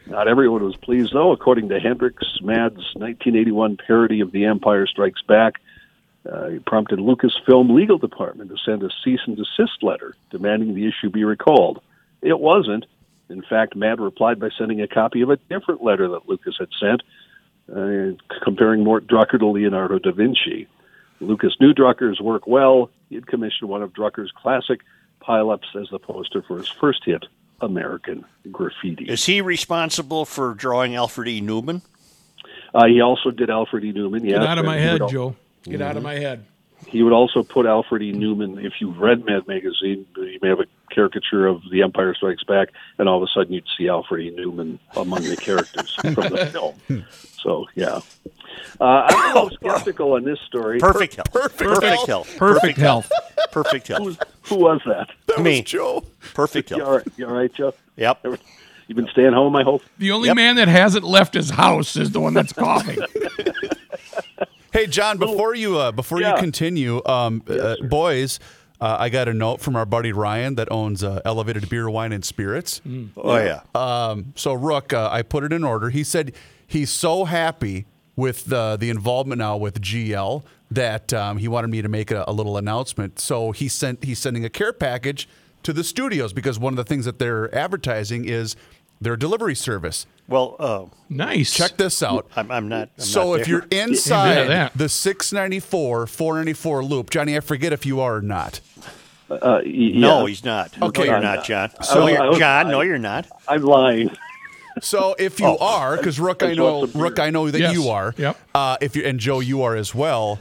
Not everyone was pleased, though. According to Hendrix, Mad's 1981 parody of The Empire Strikes Back uh, prompted Lucasfilm legal department to send a cease and desist letter demanding the issue be recalled. It wasn't. In fact, Mad replied by sending a copy of a different letter that Lucas had sent, uh, comparing Mort Drucker to Leonardo da Vinci. Lucas knew Drucker's work well. He had commissioned one of Drucker's classic pileups as the poster for his first hit, American Graffiti. Is he responsible for drawing Alfred E. Neuman? Uh, he also did Alfred E. Neuman. Get out of my head, Joe. Get out of my head. He would also put Alfred E. Neuman. If you've read Mad Magazine, you may have a caricature of The Empire Strikes Back, and all of a sudden you'd see Alfred E. Neuman among the characters from the film. So, yeah. Uh, I'm a little skeptical on this story. Perfect health. Perfect, health. Perfect health. Perfect health. Who was that? That Me. Joe. Perfect You health. all right, you all right Joe? Yep. You've been staying home, I hope? The only Yep. man that hasn't left his house is the one that's coughing. Hey, John, before you uh, before you continue, um, uh, boys, uh, I got a note from our buddy Ryan that owns uh, Elevated Beer, Wine, and Spirits. Oh, yeah. Um, so, Rook, uh, I put it in order. He said he's so happy with the the involvement now with GL that um, he wanted me to make a, a little announcement. So he sent he's sending a care package to the studios because one of the things that they're advertising is their delivery service. Well, uh, nice. Check this out. I'm, I'm not. I'm so not if there. you're inside that. the 694 494 loop, Johnny, I forget if you are or not. Uh, y- No, he's not. Okay. no, you're not, not. John. I No, was- you're, I was- John, no, you're not. I'm lying. So if you Oh. are, because Rook, I I know, Rook. I know that Yes. you are. Yep. Uh, if you and Joe, you are as well.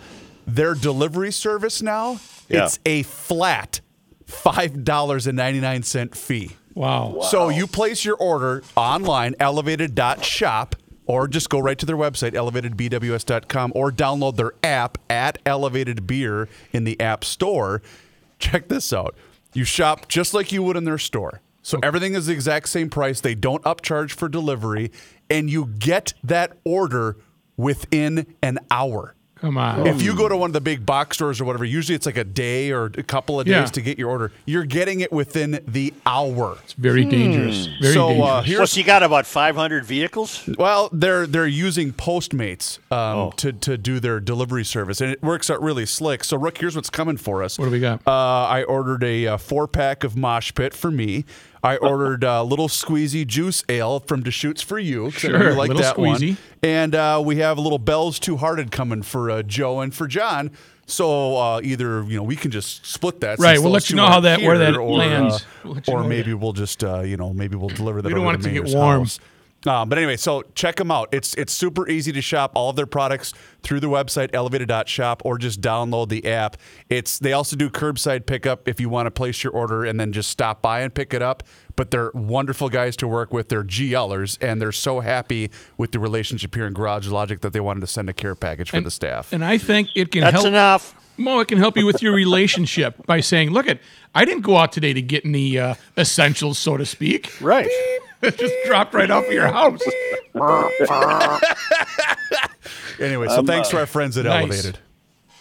Their delivery service now, Yeah. it's a flat five dollars and ninety nine cent fee. Wow. So you place your order online, elevated.shop, or just go right to their website, elevatedbws.com, or download their app at Elevated Beer in the App Store. Check this out. You shop just like you would in their store. So everything is the exact same price. They don't upcharge for delivery, and you get that order within an hour. Come on. If you go to one of the big box stores or whatever, usually it's like a day or a couple of days Yeah. to get your order. You're getting it within the hour. It's very dangerous. Very So, uh, dangerous. here- What's got? About 500 vehicles? Well, they're they're using Postmates um, Oh. to to do their delivery service, and it works out really slick. So, Rook, here's what's coming for us. What do we got? Uh, I ordered a, uh four pack of Mosh Pit for me. I ordered a little squeezy juice ale from Deschutes for you. I Sure, you like little that squeezy. one. And uh, we have a little Bell's Two Hearted coming for uh, Joe and for John. So uh, either you know we can just split that. Right, we'll let you know how aren't that- where that or, lands. uh, We'll or maybe yeah. we'll just uh, you know maybe we'll deliver that. We don't over want it to get warm. house. Uh, but anyway, so check them out. It's it's super easy to shop all of their products through the website elevated.shop or just download the app. It's they also do curbside pickup if you want to place your order and then just stop by and pick it up. But they're wonderful guys to work with. They're GLers and they're so happy with the relationship here in Garage Logic that they wanted to send a care package for the staff. And I think it can That's help. enough. Mo, it can help you with your relationship by saying, "Look, it, I didn't go out today to get any uh, essentials, so to speak. Right. It just dropped right off of your house." Anyway, so thanks to our friends at Nice. Elevated.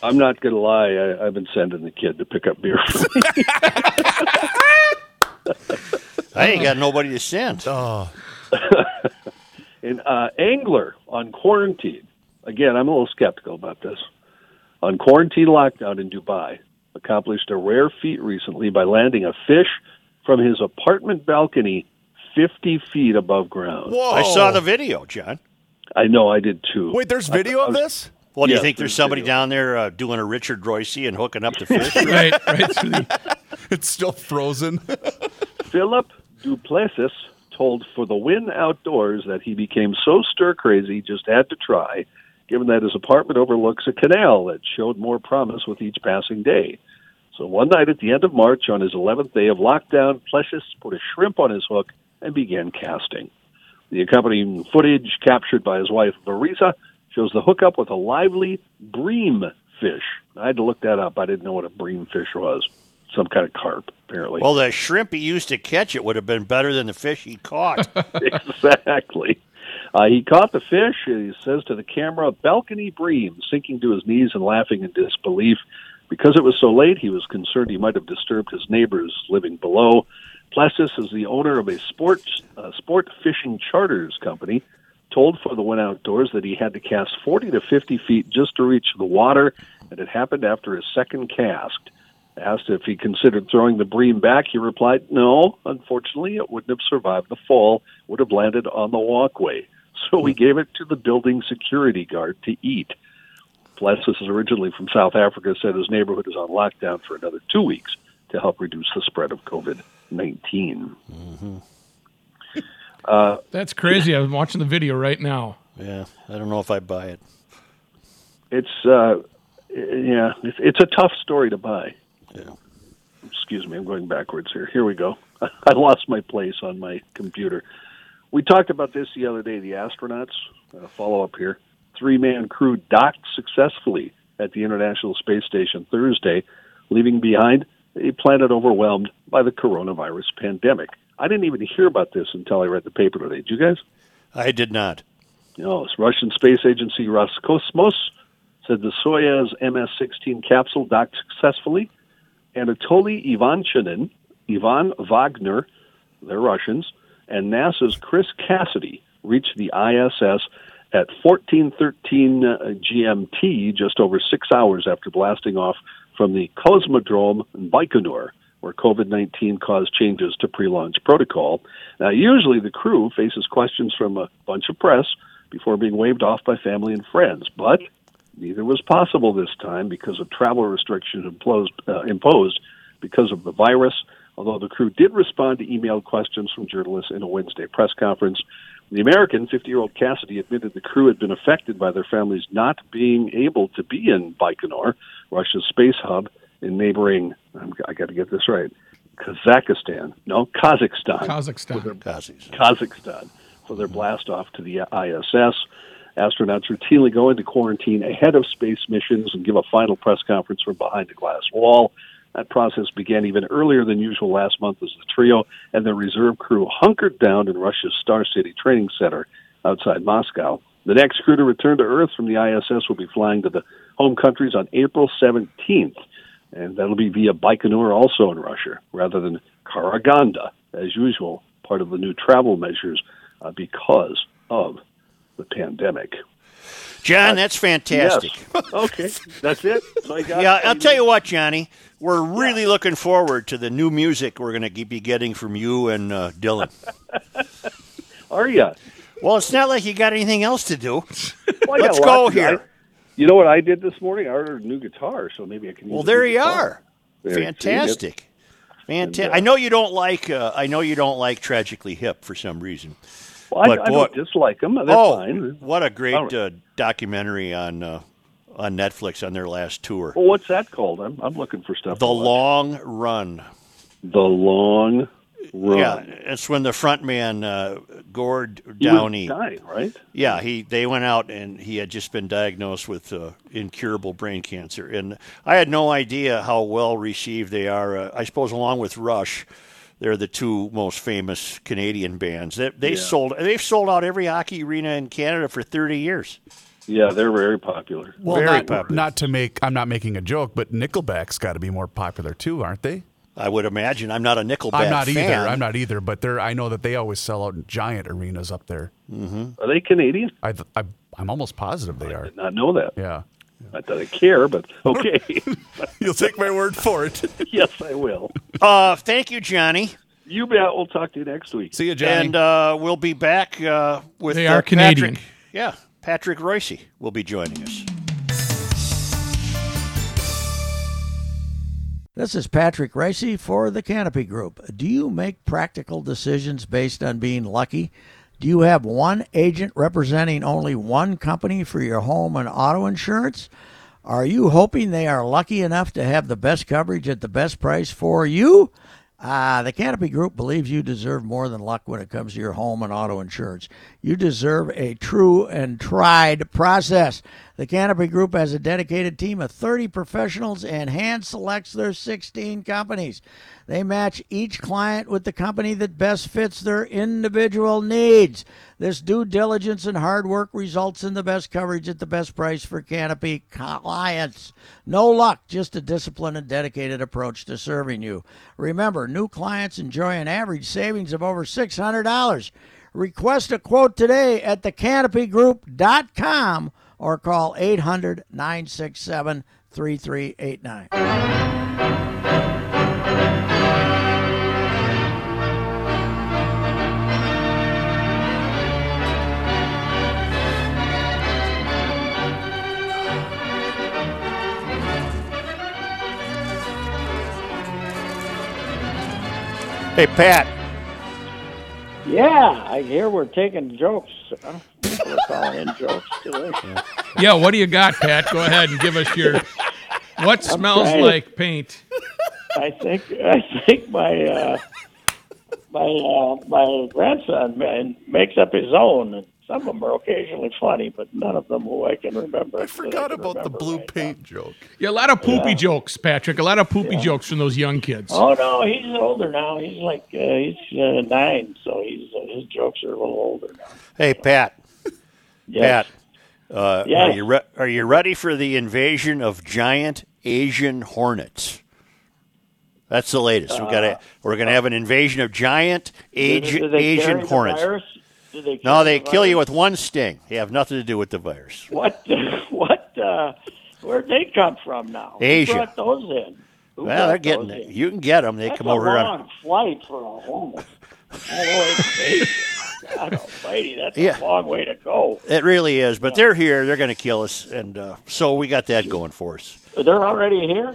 I'm not going to lie. I, I've been sending the kid to pick up beer for me. I ain't got nobody to send. Oh, and uh, Angler on quarantine. again, I'm a little skeptical about this. On quarantine lockdown in Dubai, accomplished a rare feat recently by landing a fish from his apartment balcony 50 feet above ground. Whoa! I saw the video, John. I know I did too. Wait, there's video of this? Well, do you think there's there's somebody video. down there uh, doing a Richard Royce and hooking up the fish? right, right. through the- It's still frozen. Philip Duplessis told For the Win Outdoors that he became so stir crazy he just had to try, given that his apartment overlooks a canal that showed more promise with each passing day. So one night at the end of March, on his 11th day of lockdown, Plessis put a shrimp on his hook and began casting. The accompanying footage captured by his wife, Marisa, shows the hookup with a lively bream fish. I had to look that up. I didn't know what a bream fish was. Some kind of carp, apparently. well, the shrimp he used to catch it would have been better than the fish he caught. exactly. Uh, he caught the fish. He says to the camera, balcony bream, sinking to his knees and laughing in disbelief. Because it was so late, he was concerned he might have disturbed his neighbors living below. Plessis is the owner of a sports uh, sport fishing charters company. Told for the Win Outdoors that he had to cast 40 to 50 feet just to reach the water, and it happened after his second cast. Asked if he considered throwing the bream back, he replied, No, unfortunately, it wouldn't have survived the fall, would have landed on the walkway. So we gave it to the building security guard to eat. Plessis is originally from South Africa, said his neighborhood is on lockdown for another two weeks to help reduce the spread of COVID 19. Uh, That's crazy. I'm watching the video right now. yeah, I don't know if I buy it. it's, uh, yeah, it's, it's a tough story to buy. Yeah. excuse me, I'm going backwards here. Here we go. I lost my place on my computer. We talked about this the other day. The astronauts, uh, follow up here, three man crew docked successfully at the International Space Station Thursday, leaving behind a planet overwhelmed by the coronavirus pandemic. I didn't even hear about this until I read the paper today. Did you guys? I did not. No, it's Russian space agency Roscosmos said the Soyuz MS-16 capsule docked successfully. Anatoly Ivanishin, Ivan Vagner, they're Russians, and NASA's Chris Cassidy reached the ISS at 1413 uh, GMT, just over six hours after blasting off from the Cosmodrome in Baikonur, where COVID 19 caused changes to pre launch protocol. Now, usually the crew faces questions from a bunch of press before being waved off by family and friends, but neither was possible this time because of travel restrictions imposed, uh, imposed because of the virus. Although the crew did respond to emailed questions from journalists in a Wednesday press conference, the American 50 year old Cassidy admitted the crew had been affected by their families not being able to be in Baikonur, Russia's space hub in neighboring, I'm, I got to get this right, Kazakhstan. No, Kazakhstan. Kazakhstan. Kazakhstan for their blast off to the ISS. Astronauts routinely go into quarantine ahead of space missions and give a final press conference from behind a glass wall. That process began even earlier than usual last month as the trio and their reserve crew hunkered down in Russia's Star City Training Center outside Moscow. The next crew to return to Earth from the ISS will be flying to the home countries on April 17th, and that'll be via Baikonur, also in Russia, rather than Karaganda, as usual, part of the new travel measures uh, because of the pandemic. John, that's fantastic. Yes. okay, that's it. So Yeah, I'll tell you what, Johnny. We're really looking forward to the new music we're going to be getting from you and uh, Dylan. Are you? Well, it's not like you got anything else to do. Well, Let's go here. I- you know what I did this morning? I ordered a new guitar, so maybe I can. Use Well, there you guitar. are. There, Fantastic. Fantastic. And, uh, I know you don't like. Uh, I know you don't like tragically hip for some reason. Well, I, But I boy- don't dislike them. That's oh, fine. what a great uh, documentary on uh, on Netflix on their last tour. Well, what's that called? I'm, I'm looking for stuff. The. Long Run. The long run. Yeah, it's when the front man uh, Gord Downie. dying, right? Yeah, he they went out and he had just been diagnosed with uh, incurable brain cancer, and I had no idea how well received they are. Uh, I suppose along with Rush, they're the two most famous Canadian bands. They, they Yeah. sold they've sold out every hockey arena in Canada for thirty years. Yeah, they're very popular. Well, Very not, popular. not to make, I'm not making a joke, but Nickelback's got to be more popular too, aren't they? I would imagine. I'm not a Nickelback I'm not fan. either. I'm not either, but they're, I know that they always sell out in giant arenas up there. Mm-hmm. Are they Canadian? I, I I'm almost positive they are. Did not know that. Yeah. Not that I care, but okay. You'll take my word for it. yes, I will. Uh, thank you, Johnny. You bet. We'll talk to you next week. See you, Johnny. And uh, we'll be back uh, with They uh, are Canadian. Patrick. Yeah, Patrick Royce will be joining us. This is Patrick Reusse for the Canopy Group. Do you make practical decisions based on being lucky? Do you have one agent representing only one company for your home and auto insurance? Are you hoping they are lucky enough to have the best coverage at the best price for you? Ah, the Canopy Group believes you deserve more than luck when it comes to your home and auto insurance. You deserve a true and tried process. The Canopy Group has a dedicated team of 30 professionals and hand selects their 16 companies. They match each client with the company that best fits their individual needs. This due diligence and hard work results in the best coverage at the best price for Canopy clients. No luck, just a disciplined and dedicated approach to serving you. Remember, new clients enjoy an average savings of over $600. Request a quote today at thecanopygroup.com or call 800 967 3389. Hey, Pat. Yeah, I hear we're taking jokes. Huh? We're calling in jokes today. Yeah, what do you got, Pat? Go ahead and give us your. What smells trying like paint? I think I think my uh, my uh, my grandson man makes up his own, and some of them are occasionally funny, but none of them who I can remember. I forgot about the blue paint joke. Yeah, a lot of poopy Yeah. jokes, Patrick. A lot of poopy jokes from those young kids. Oh no, he's older now. He's like uh, he's uh, nine, so he's uh, his jokes are a little older now. Hey, Pat. Yes. Pat. Uh, Yes. Are you re- are you ready for the invasion of giant Asian hornets? That's the latest. we got a, we're going to have an invasion of giant Do Asian, they Asian hornets. Virus? Do they No, they the kill you with one sting. They have nothing to do with the virus. What? What? Uh, where'd they come from now? Asia. Who brought those in? Who well, they're getting it. in? You can get them. They That's come a over on. long flight for a homeless. All the way to Asia. God almighty, that's Yeah. a long way to go. It really is, but they're here. They're going to kill us, and uh, so we got that going for us. They're already here.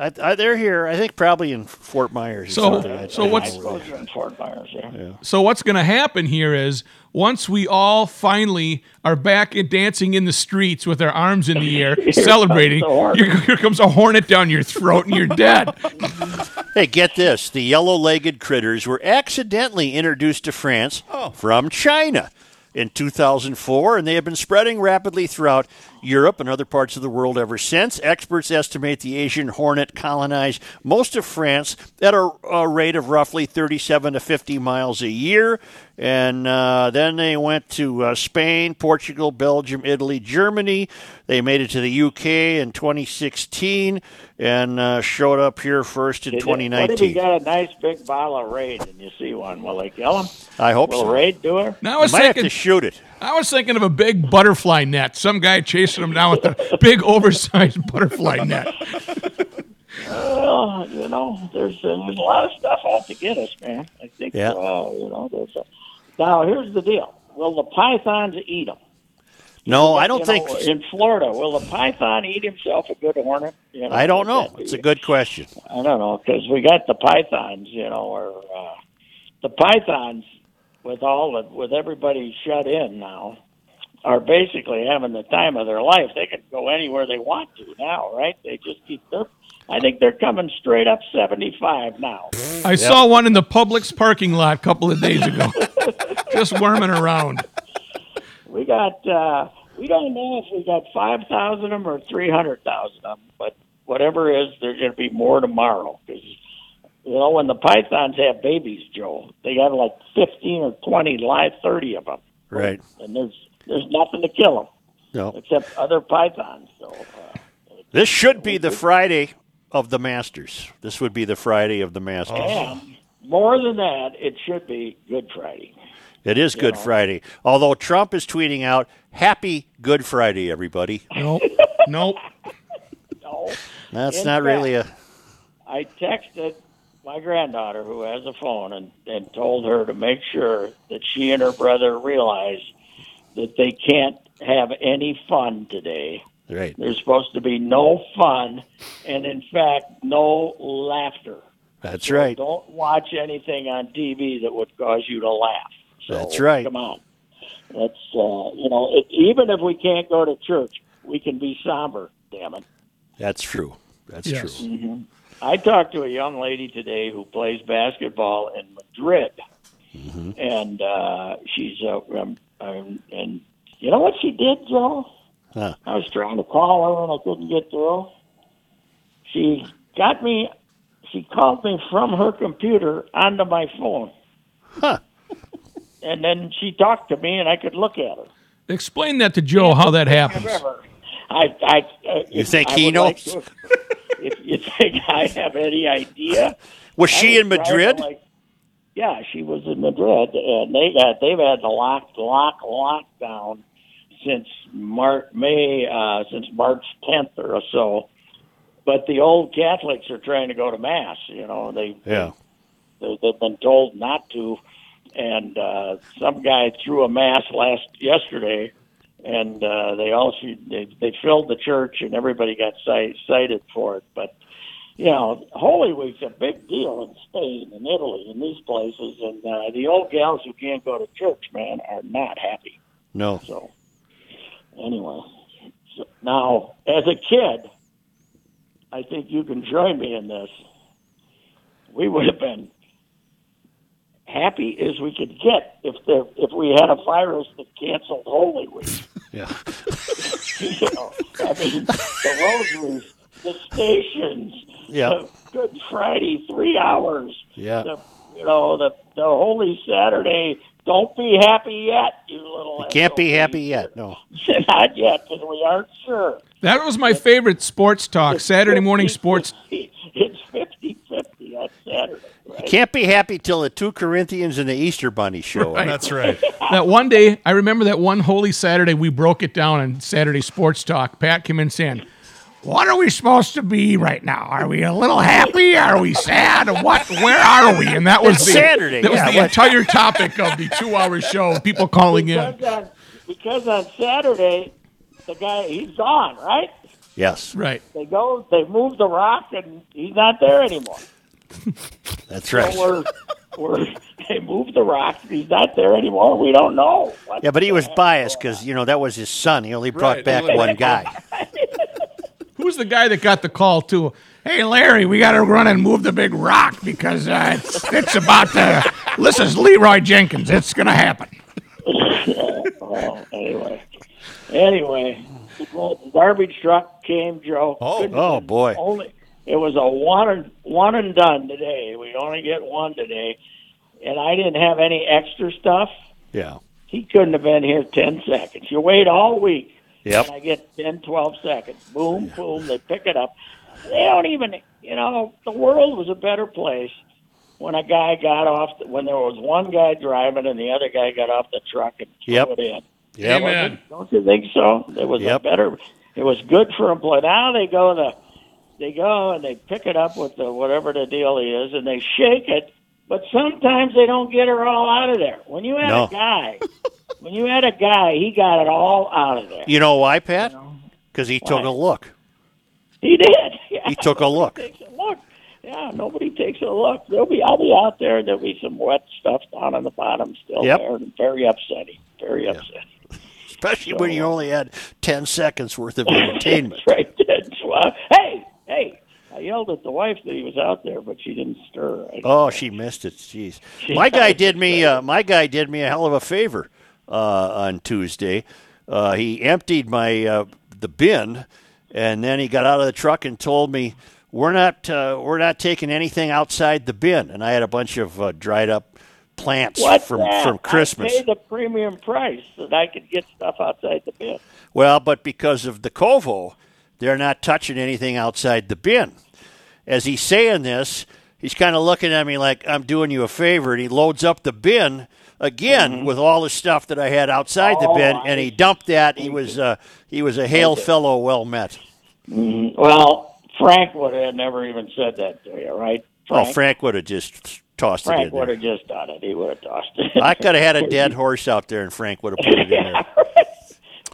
I, I, they're here. I think probably in Fort Myers. Or So- something. I- so I what's- don't know. Those are in Fort Myers. Yeah. So what's going to happen here is once we all finally are back in dancing in the streets with our arms in the air, Here celebrating, comes here, here comes a hornet down your throat and you're dead. Hey, get this. The yellow legged critters were accidentally introduced to France oh. from China in 2004, and they have been spreading rapidly throughout Europe and other parts of the world ever since. Experts estimate the Asian hornet colonized most of France at a, a rate of roughly 37 to 50 miles a year. And uh, then they went to uh, Spain, Portugal, Belgium, Italy, Germany. They made it to the UK in 2016 and uh, showed up here first in Did they- What if you got a nice big bottle of Raid and you see one? Will they kill him? I hope Will so. Raid do it? Now I was Might have thinking, to shoot it. I was thinking of a big butterfly net. Some guy chasing him down with a big oversized butterfly net. Well, you know, there's uh, there's a lot of stuff out to get us, man. I think. Yeah. Uh, you know, there's a, now here's the deal: Will the pythons eat them? No, I don't think. in Florida. Will the python eat himself a good hornet? You know, I don't know. It's a good question. I don't know because we got the pythons, you know, or uh, the pythons with all the with everybody shut in now are basically having the time of their life. They can go anywhere they want to now, right? They just keep their. I think they're coming straight up seventy five now. I saw one in the Publix parking lot a couple of days ago, just worming around. We got. uh We don't know if we got five thousand of them or three hundred thousand of them, but whatever it is, there's going to be more tomorrow because you know when the pythons have babies, Joe, they got like fifteen or twenty live, thirty of them, Right. and there's there's nothing to kill them No. except other pythons. So uh, This should be the Friday of the Masters. This would be the Friday of the Masters. and more than that, it should be Good Friday. It is Good Friday. Although Trump is tweeting out, Happy Good Friday, everybody. Nope. nope. No. That's In not really a. I texted my granddaughter, who has a phone, and, and told her to make sure that she and her brother realize that they can't have any fun today. Right. There's supposed to be no fun, and in fact, no laughter. That's So right. Don't watch anything on TV that would cause you to laugh. So, That's right. Come on. That's uh, you know, it, even if we can't go to church, we can be somber. Damn it. That's true. That's Yes. true. hmm I talked to a young lady today who plays basketball in Madrid, Mm-hmm. and uh, she's uh, um, um, and you know what she did, Joe? Huh. I was trying to call her and I couldn't get through. She got me. She called me from her computer onto my phone. Huh. And then she talked to me, and I could look at her. Explain that to Joe how that happens. However, I, I, uh, You if think I he would like knows? to- if you think I have any idea, Was she in Madrid? like- yeah, she was in Madrid, and they got they've had the lock lock lockdown since March May uh, since March 10th or so. But the old Catholics are trying to go to mass. You know, they Yeah. they, they've been told not to, and uh, some guy threw a mass last yesterday, and uh, they all they, they filled the church, and everybody got cited, cited for it. But you know, Holy Week's a big deal in Spain and Italy and these places, and uh, the old gals who can't go to church, man, are not happy. No. So anyway, so now as a kid, I think you can join me in this. We would have been happy as we could get if there if we had a virus that canceled Holy Week. Yeah. you know, I mean, the rosaries, the stations, Yeah. the Good Friday three hours, Yeah. the you know the the Holy Saturday. Don't be happy yet, you little. You Can't be happy yet. No. Not yet, because we aren't sure. That was my favorite sports talk, Saturday morning sports. It's 50-50 on Saturday. Right? Can't be happy till the two Corinthians and the Easter Bunny show. Right. That's right. That one day, I remember that one Holy Saturday, we broke it down on Saturday Sports Talk. Pat came in saying, What are we supposed to be right now? Are we a little happy? Are we sad? What? Where are we? And that was the Saturday, That was yeah, the entire topic of the two-hour show. People calling in. On, because on Saturday, the guy he's gone, right? Yes. Right. They go, they move the rock, and he's not there anymore. That's right. So we're, we're they moved the rock. He's not there anymore. We don't know. What Yeah, but he was biased because you know that was his son. He only brought Right. back one guy. Who's the guy that got the call, too? Hey, Larry, we got to run and move the big rock because uh, it's, it's about to. This is Leroy Jenkins. It's going to happen. on? oh, anyway, anyway, well, the garbage truck came, Joe. Oh. Couldn't- Oh boy. only it was a one and one and done today. We only get one today, and I didn't have any extra stuff. Yeah. He couldn't have been here ten seconds. You wait all week, Yep. and I get 10, 12 seconds. Boom, boom. They pick it up. They don't even. You know, the world was a better place when a guy got off. The, when there was one guy driving and the other guy got off the truck and threw Yep. it in. Yep. Amen. Don't you think so? It was Yep. a better. It was good for employees. Now they go the, they go and they pick it up with the whatever the deal is, and they shake it. But sometimes they don't get her all out of there. When you had No. a guy, when you had a guy, he got it all out of there. You know why, Pat? Because he took Why? a look. He did. Yeah. He took a look. Takes a look. Yeah, nobody takes a look. There'll be. I'll be out there. And there'll be some wet stuff down on the bottom still Yep. there. And very upsetting. Very upsetting. Especially when you uh, only had ten seconds worth of entertainment. That's right. That's why. Hey, hey! I yelled at the wife that he was out there, but she didn't stir. Oh, she missed it. Jeez. She My guy did me. Uh, my guy did me a hell of a favor uh, on Tuesday. Uh, he emptied my uh, the bin, and then he got out of the truck and told me we're not uh, we're not taking anything outside the bin. And I had a bunch of uh, dried up plants from that? from Christmas. I paid the premium price that I could get stuff outside the bin. Well, but because of the Covo, they're not touching anything outside the bin. As he's saying this, he's kind of looking at me like I'm doing you a favor, and he loads up the bin again with all the stuff that I had outside the Mm-hmm. Oh, bin, and he dumped that. He was uh, he was a hail fellow, well met. Mm, well, Frank would have never even said that to you, right? Oh, Frank would have just tossed it Frank would have just done it. He would have tossed it. I could have had a dead horse out there, and Frank would have put it in there.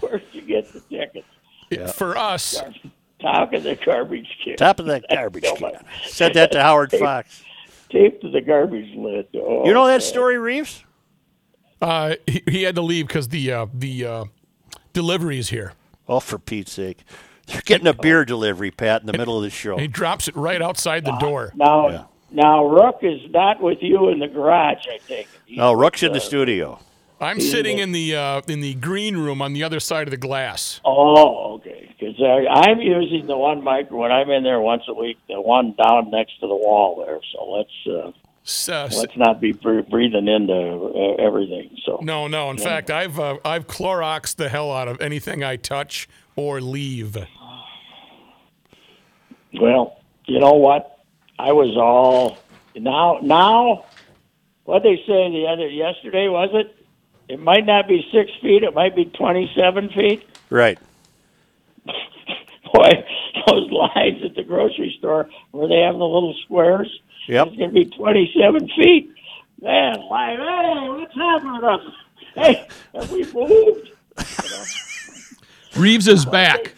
Where'd you get the tickets? Yeah. For us, Top of the garbage can. Top of the garbage can. Said that to Howard Tape- Fox. Taped to the garbage lid. Oh, You know that man. story, Reeves? uh, he, he had to leave because the uh, the uh, delivery is here. Oh, for Pete's sake. They're getting a beer delivery, Pat, in the middle of the show. He drops it right outside the door. Now, now Rook is not with you in the garage. I think. No, Rook's in the studio. I'm sitting in the uh, in the green room on the other side of the glass. Oh, okay. Because I'm using the one mic when I'm in there once a week. The one down next to the wall there. So let's uh, S- uh, let's not be breathing into uh, everything. So no, no. In fact, I've uh, I've Cloroxed the hell out of anything I touch or leave. Well, you know what? I was all now. Now, what they say the other yesterday was it? It might not be six feet. It might be twenty-seven feet. Right. Boy, those lines at the grocery store where they have the little squares. Yep. It's going to be twenty-seven feet. Man, like, hey, what's happening to us? Hey, have we moved? Reeves is back.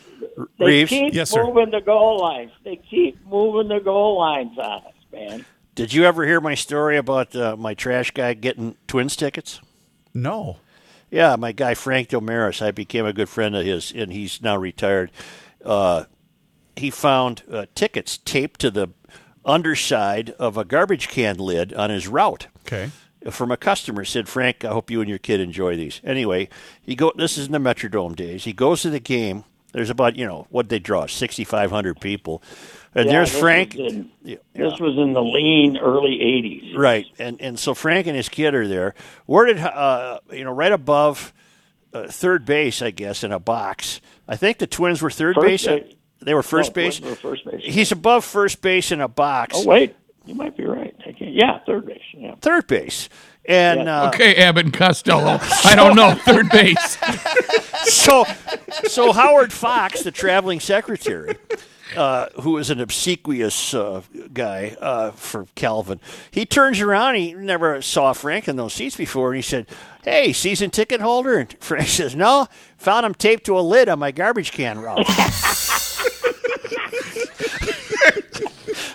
They Reeves? keep Yes, sir. moving the goal lines. They keep moving the goal lines on us, man. Did you ever hear my story about uh, my trash guy getting Twins tickets? No. Yeah, my guy Frank Domaris. I became a good friend of his, and he's now retired. Uh, he found uh, tickets taped to the underside of a garbage can lid on his route. Okay. From a customer said, "Frank, I hope you and your kid enjoy these." Anyway, he go. This is in the Metrodome days. He goes to the game. There's about you know what they draw, sixty five hundred people, and Yeah, there's Frank. was in- Yeah. This was in the lean early '80s. Right, and and so Frank and his kid are there. Where did uh, you know right above uh, third base, I guess, in a box. I think the Twins were third First base. base. They were first No, base. Were first base. He's above first base in a box. Oh wait, you might be right. I can't, yeah, third base. Yeah. third base. And Yeah. uh, Okay, Abbott and Costello. I don't know. Third base. so, so Howard Fox, the traveling secretary, uh, who is an obsequious uh, guy uh, for Calvin, he turns around. He never saw Frank in those seats before, and he said, "Hey, season ticket holder." And Frank says, "No, found him taped to a lid on my garbage can route."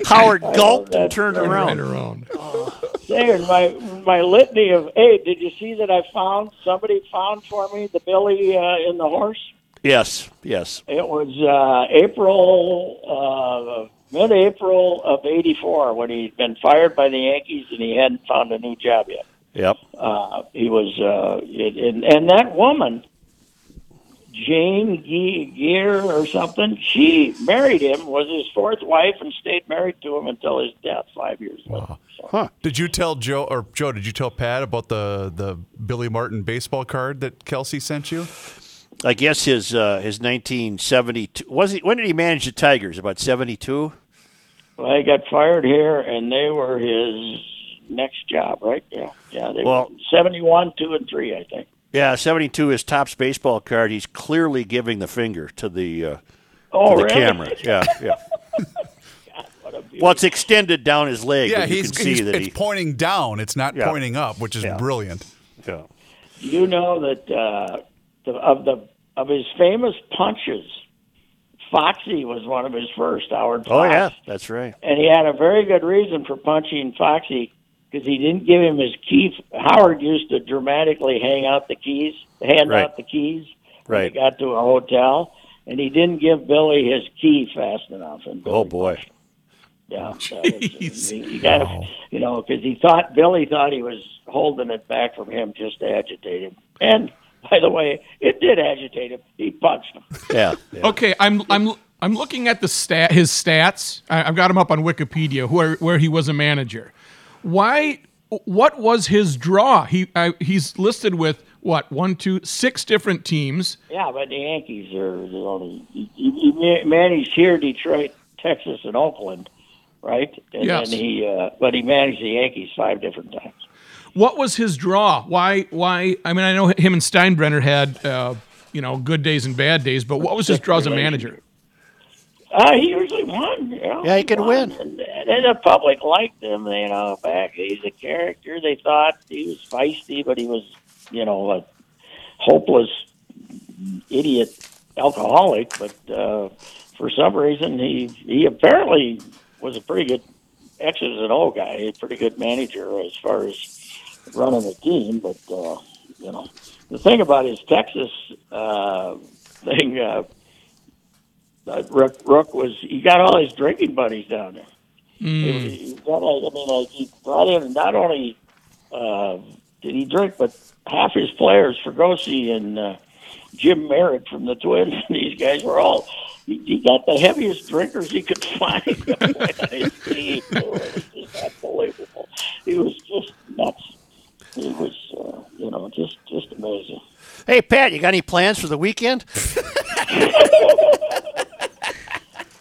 Howard gulped and turned Right around. around. Saying my my litany of hey, did you see that I found somebody found for me the Billy uh, in the horse? Yes, yes. It was uh, April, uh, mid-April of '84 when he'd been fired by the Yankees and he hadn't found a new job yet. Yep. Uh, he was, uh, it, and, and that woman, Jane Ge- Gear or something, she married him, was his fourth wife, and stayed married to him until his death five years later. So, Did you tell Joe or Joe? Did you tell Pat about the the Billy Martin baseball card that Kelsey sent you? I guess his uh, his 1972 was he? When did he manage the Tigers? About 72. Well, he got fired here, and they were his next job, right? Yeah, yeah. They Well- seventy-one, two, and three, I think. Yeah, 72 is Topps baseball card. He's clearly giving the finger to the uh, Oh, to the really? camera. Yeah, yeah. well, it's extended down his leg. yeah, but you he's, can see he's that it's he. pointing down. It's not Yeah. pointing up, which is Yeah. brilliant. Yeah. You know that uh, the, of the of his famous punches, Foxy was one of his first. Howard. Fox. Oh yeah, that's right. and he had a very good reason for punching Foxy because he didn't give him his key. Howard used to dramatically hang out the keys, hand Right. out the keys when Right. he got to a hotel, and he didn't give Billy his key fast enough. And Billy Oh boy. yeah, that was, you got to, you know, because he thought Billy thought he was holding it back from him just to agitate him. And by the way, it did agitate him. He punched him. Yeah. yeah. Okay, I'm I'm I'm looking at the stat his stats. I, I've got him up on Wikipedia where where he was a manager. Why? What was his draw? He I, he's listed with what one, two, six different teams. Yeah, but the Yankees are, you know, he, he, he managed here, Detroit, Texas, and Oakland. right? And Yes. then he, uh, but he managed the Yankees five different times. What was his draw? Why? Why? I mean, I know him and Steinbrenner had, uh, you know, good days and bad days, but what was his draw as a manager? Uh, he usually won. You know, Yeah, he could won. win. And, and the public liked him. You know, back he's a character. They thought he was feisty, but he was, you know, a hopeless idiot alcoholic. But uh, for some reason, he he apparently was a pretty good X's and O guy. A pretty good manager as far as running the team. But uh, you know, the thing about his Texas uh, thing. Uh, uh, Rook, Rook was he got all his drinking buddies down there. He, he got I mean like he brought in not only uh, did he drink, but half his players, Fregosi and uh, Jim Merritt from the Twins, and these guys were all. He, he got the heaviest drinkers he could find on his team. It was just unbelievable. He was just nuts. He was, uh, you know, just just amazing. Hey, Pat, you got any plans for the weekend?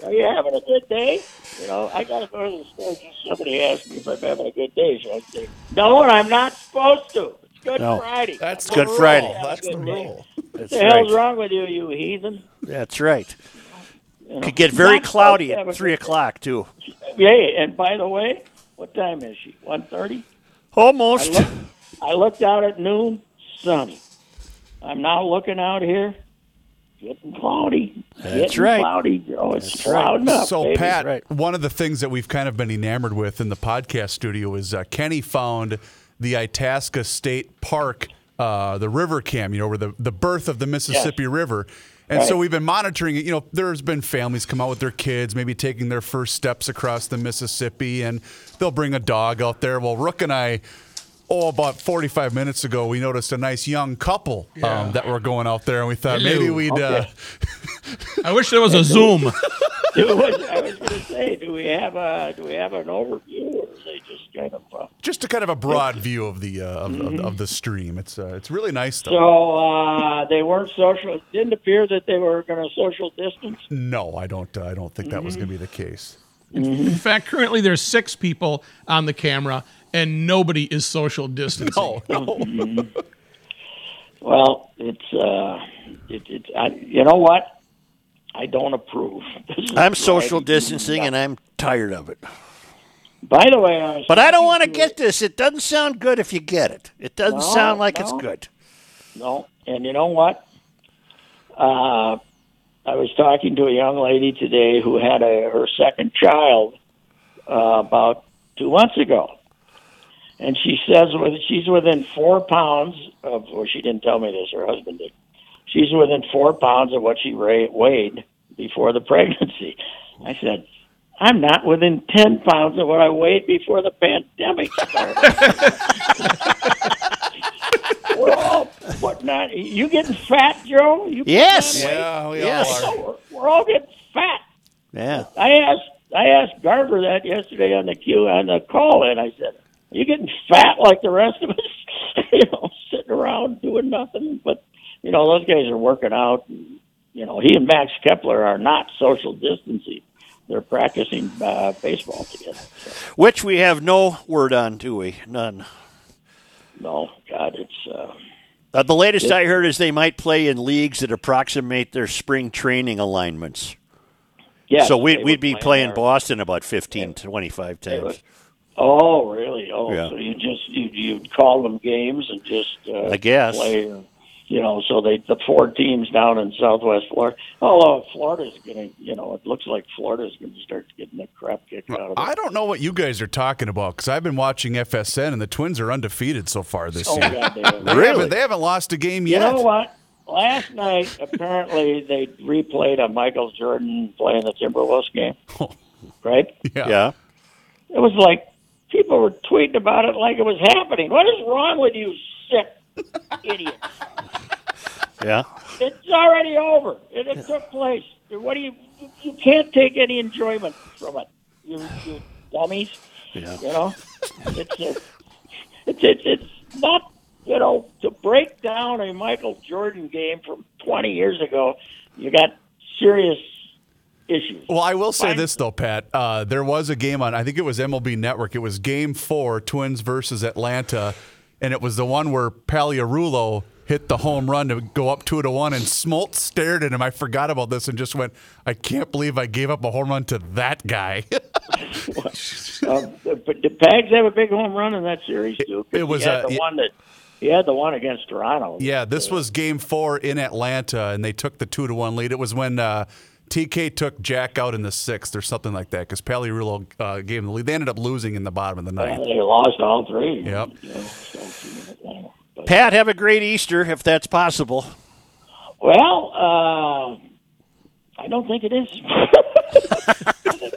Are you having a good day? You know, I got to go to the store. Just somebody asked me if I'm having a good day. So I say, no, and I'm not supposed to. It's Good No. Friday. That's I'm Good not Friday. supposed have a That's the good day. rule. What That's the hell's right. wrong with you, you heathen? That's right. You know, Could get very not cloudy to have at a three o'clock too. day. Yeah, and by the way, what time is she? One thirty. I Almost. looked, I looked out at noon, sunny. I'm now looking out here, getting cloudy. That's getting right. Cloudy, Joe. It's That's right. clouding up. So, baby. Pat, one of the things that we've kind of been enamored with in the podcast studio is uh, Kenny found the Itasca State Park, uh, the river cam, you know, where the, the birth of the Mississippi River. And so we've been monitoring it. You know, there's been families come out with their kids, maybe taking their first steps across the Mississippi, and they'll bring a dog out there. Well, Rook and I, oh, about 45 minutes ago, we noticed a nice young couple um, that were going out there, and we thought maybe we'd. Uh, I wish there was a Zoom. Do we- I was going to say, do we have a do we have an overview, or is they just kind of? Uh, just a kind of a broad view of the uh, of, of, of the stream. It's uh, it's really nice though. so uh, they weren't social. It didn't appear that they were going to social distance. no, I don't. Uh, I don't think that was going to be the case. In fact, currently there's six people on the camera, and nobody is social distancing. No, Well, it's uh, it, it's I, you know what? I don't approve. I'm social distancing, and I'm tired of it. By the way, I was But I don't want to to- get this. It doesn't sound good if you get it. It doesn't No, sound like it's good. No, and you know what? Uh, I was talking to a young lady today who had a, her second child uh, about two months ago, and she says she's within four pounds of. Well, she didn't tell me this. Her husband did. She's within four pounds of what she weighed before the pregnancy. I said. I'm not within 10 pounds of what I weighed before the pandemic started. we're all what not you getting fat, Joe? You Yes. yeah, we Yes. all are. We're, we're all getting fat. Yeah. I asked I asked Garber that yesterday on the queue on the call and I said, Are you getting fat like the rest of us? you know, sitting around doing nothing. But you know, those guys are working out and, you know, he and Max Kepler are not social distancing. They're practicing uh, baseball together. So, Which we have no word on, do we? None. no, God, it's uh, Uh, the latest I heard is they might play in leagues that approximate their spring training alignments. yeah. so we'd, we'd be playing. Boston about 15, 25 times. Oh, really? Oh, Yeah. so you just you you call them games and just uh, I guess. play. uh, You know, so they the four teams down in Southwest Florida. Although Florida's going to, you know, it looks like Florida's going to start getting the crap kicked out of them. I don't know what you guys are talking about because I've been watching FSN and the Twins are undefeated so far this Oh, year. God, they They are. haven't, they haven't lost a game You yet. You know what? Last night, apparently, they replayed a Michael Jordan playing the Timberwolves game. Right? Yeah. Yeah. It was like people were tweeting about it like it was happening. What is wrong with you, sick idiot? Yeah. It's already over. It, it took place. What do you, you? You can't take any enjoyment from it. You, you dummies. Yeah. You know, it's a, it's it's it's not you know to break down a Michael Jordan game from 20 years ago. You got serious issues. Well, I will say Fine. this though, Pat. Uh, there was a game on. I think it was MLB Network. It was Game Four, Twins versus Atlanta, and it was the one where Pagliarulo hit the home run to go up two to one, and Smoltz stared at him. I forgot about this and just went, "I can't believe I gave up a home run to that guy." Uh, but did Pags have a big home run in that series too? It was, he had the one that he had the one against Toronto. yeah, this was Game Four in Atlanta, and they took the two to one lead. It was when. Uh, TK took Jack out in the sixth or something like that because Pagliarulo uh, gave him the lead. They ended up losing in the bottom of the ninth. They lost all three. Yep. Pat, have a great Easter if that's possible. Well, uh, I don't think it is.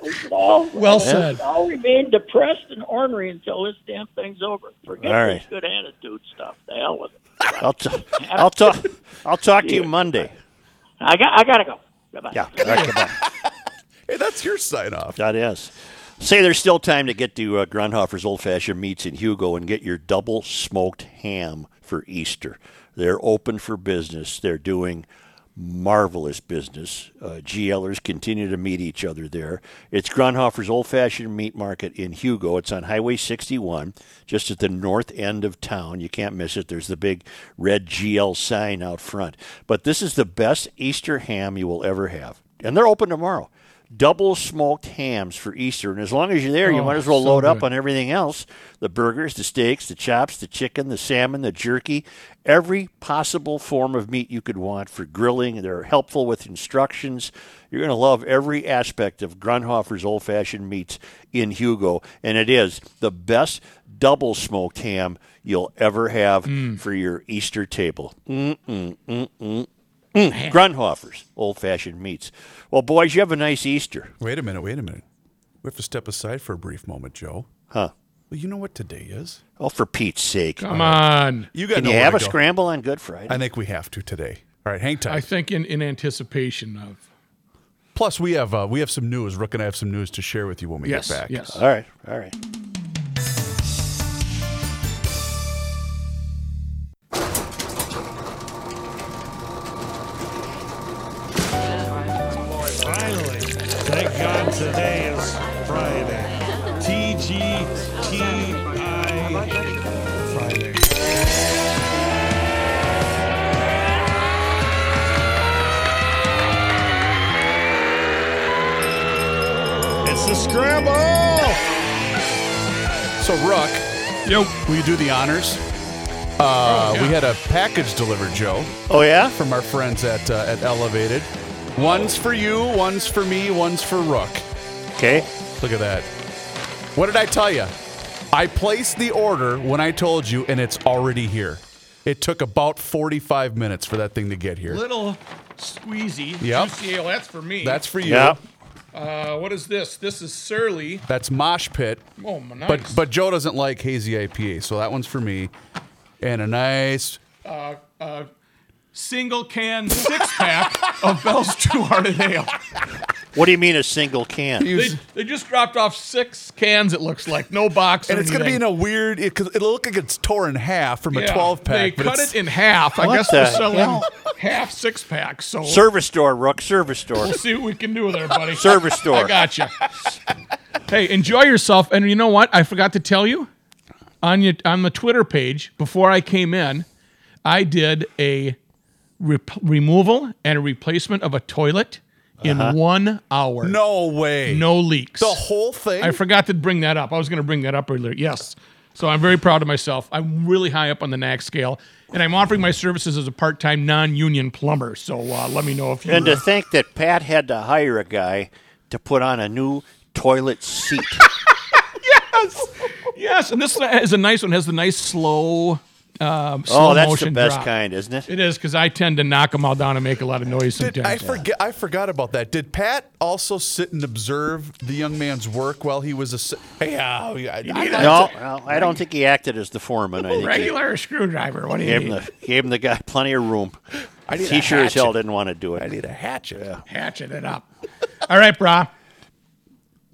We all, Well we should said. all remain depressed and ornery until this damn thing's over. Forget All this good attitude stuff. The hell with it. I'll, t- I'll talk. I'll talk to you Monday. I got. I gotta go. Bye-bye. Yeah. all right, goodbye. Hey, that's your sign off. That is. Say there's still time to get to uh, Grundhofer's Old Fashioned Meats in Hugo and get your double smoked ham for Easter. They're open for business. They're doing marvelous business. Uh, GLers continue to meet each other there. It's Grundhofer's Old Fashioned Meat Market in Hugo. It's on Highway 61, just at the north end of town. You can't miss it. There's the big red GL sign out front. But this is the best Easter ham you will ever have. And they're open tomorrow. Double smoked hams for Easter. And as long as you're there, you Oh, might as well so load up on everything else the burgers, the steaks, the chops, the chicken, the salmon, the jerky, every possible form of meat you could want for grilling. They're helpful with instructions. You're going to love every aspect of Grundhofer's old fashioned meats in Hugo. And it is the best double smoked ham you'll ever have Mm. for your Easter table. Mm-mm, mm-mm. Mm, Grundhofer's old fashioned meats. Well, boys, you have a nice Easter. Wait a minute, wait a minute. We have to step aside for a brief moment, Joe. Huh. Well, you know what today is? Oh, for Pete's sake. Come on. You got Can you have a go. scramble on Good Friday? I think we have to today. All right, hang tight. I think in, in anticipation of. Plus, we have uh, we have some news. Rook and I have some news to share with you when we Yes, get back. yes. All right, all right. Today is Friday. TGTI Friday. It's the scramble! So, Ruck, Yo. will you do the honors? Uh, We had a package delivered, Joe. Oh, yeah? From our friends at uh, at Elevated. One's for you, one's for me, one's for Rook. Okay. Look at that. What did I tell you? I placed the order when I told you, and it's already here. It took about 45 minutes for that thing to get here. Little squeezy. Yep. Juicy ale, that's for me. That's for you. Yeah. Uh, what is this? This is Surly. That's Mosh Pit. Oh, nice. But but Joe doesn't like hazy IPA, so that one's for me. And a nice uh, uh, single can six pack of Bell's Two Hearted Ale. What do you mean a single can? They, they just dropped off six cans. It looks like no box. and it's going to be in a weird. It, cause it'll look like it's torn in half from a Yeah, 12 They pack. but cut it in half. I What guess they're selling hell? half six packs. So Service store, Rook. Service store. we'll see what we can do with there, buddy. Service store. I got you. hey, enjoy yourself. And you know what? I forgot to tell you on your on the Twitter page before I came in, I did a rep- removal and replacement of a toilet in Uh-huh. one hour. No way. No leaks. The whole thing. I forgot to bring that up. I was going to bring that up earlier. Yes. So I'm very proud of myself. I'm really high up on the NAC scale, and I'm offering my services as a part-time non-union plumber. So uh, let me know if you. And to think that Pat had to hire a guy to put on a new toilet seat. yes, yes, and this is a nice one. It has the nice slow. Um, slow oh, that's the motion best drop. kind, isn't it? It is because I tend to knock them all down and make a lot of noise Did, sometimes. I forget. I forgot about that. Did Pat also sit and observe the young man's work while he was a? Hey, uh, I, I, I, No, well, I don't think he acted as the foreman. I think he Regular screwdriver. What do you gave him, the, gave him the guy plenty of room. I need a he sure as hell didn't want to do it. I need a hatchet. Hatchet it up. all right, brah.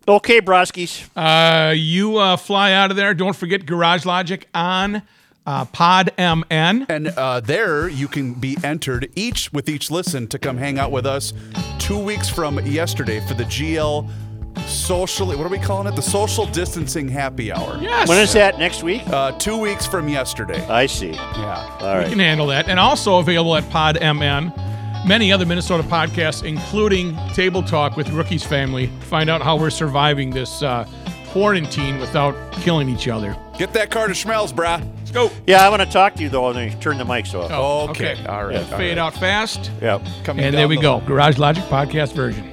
Okay, Broskies. Uh, you uh, fly out of there. Don't forget Garage Logic on uh, Pod MN. And uh, there you can be entered each with each listen to come hang out with us two weeks from yesterday for the GL socially. What are we calling it? The social distancing happy hour. Yes. When is that? Next week? Uh, two weeks from yesterday. I see. Yeah. All We can handle that. And also available at Pod MN. Many other Minnesota podcasts, including Table Talk with Rookie's Family. Find out how we're surviving this uh, quarantine without killing each other. Get that car to Schmelz, brah. Let's go. Yeah, I want to talk to you though when you turn the mics off. Oh, Okay. All right. Yeah, all fade right. out fast. Yep. Coming And down there we the- go. Garage Logic podcast version.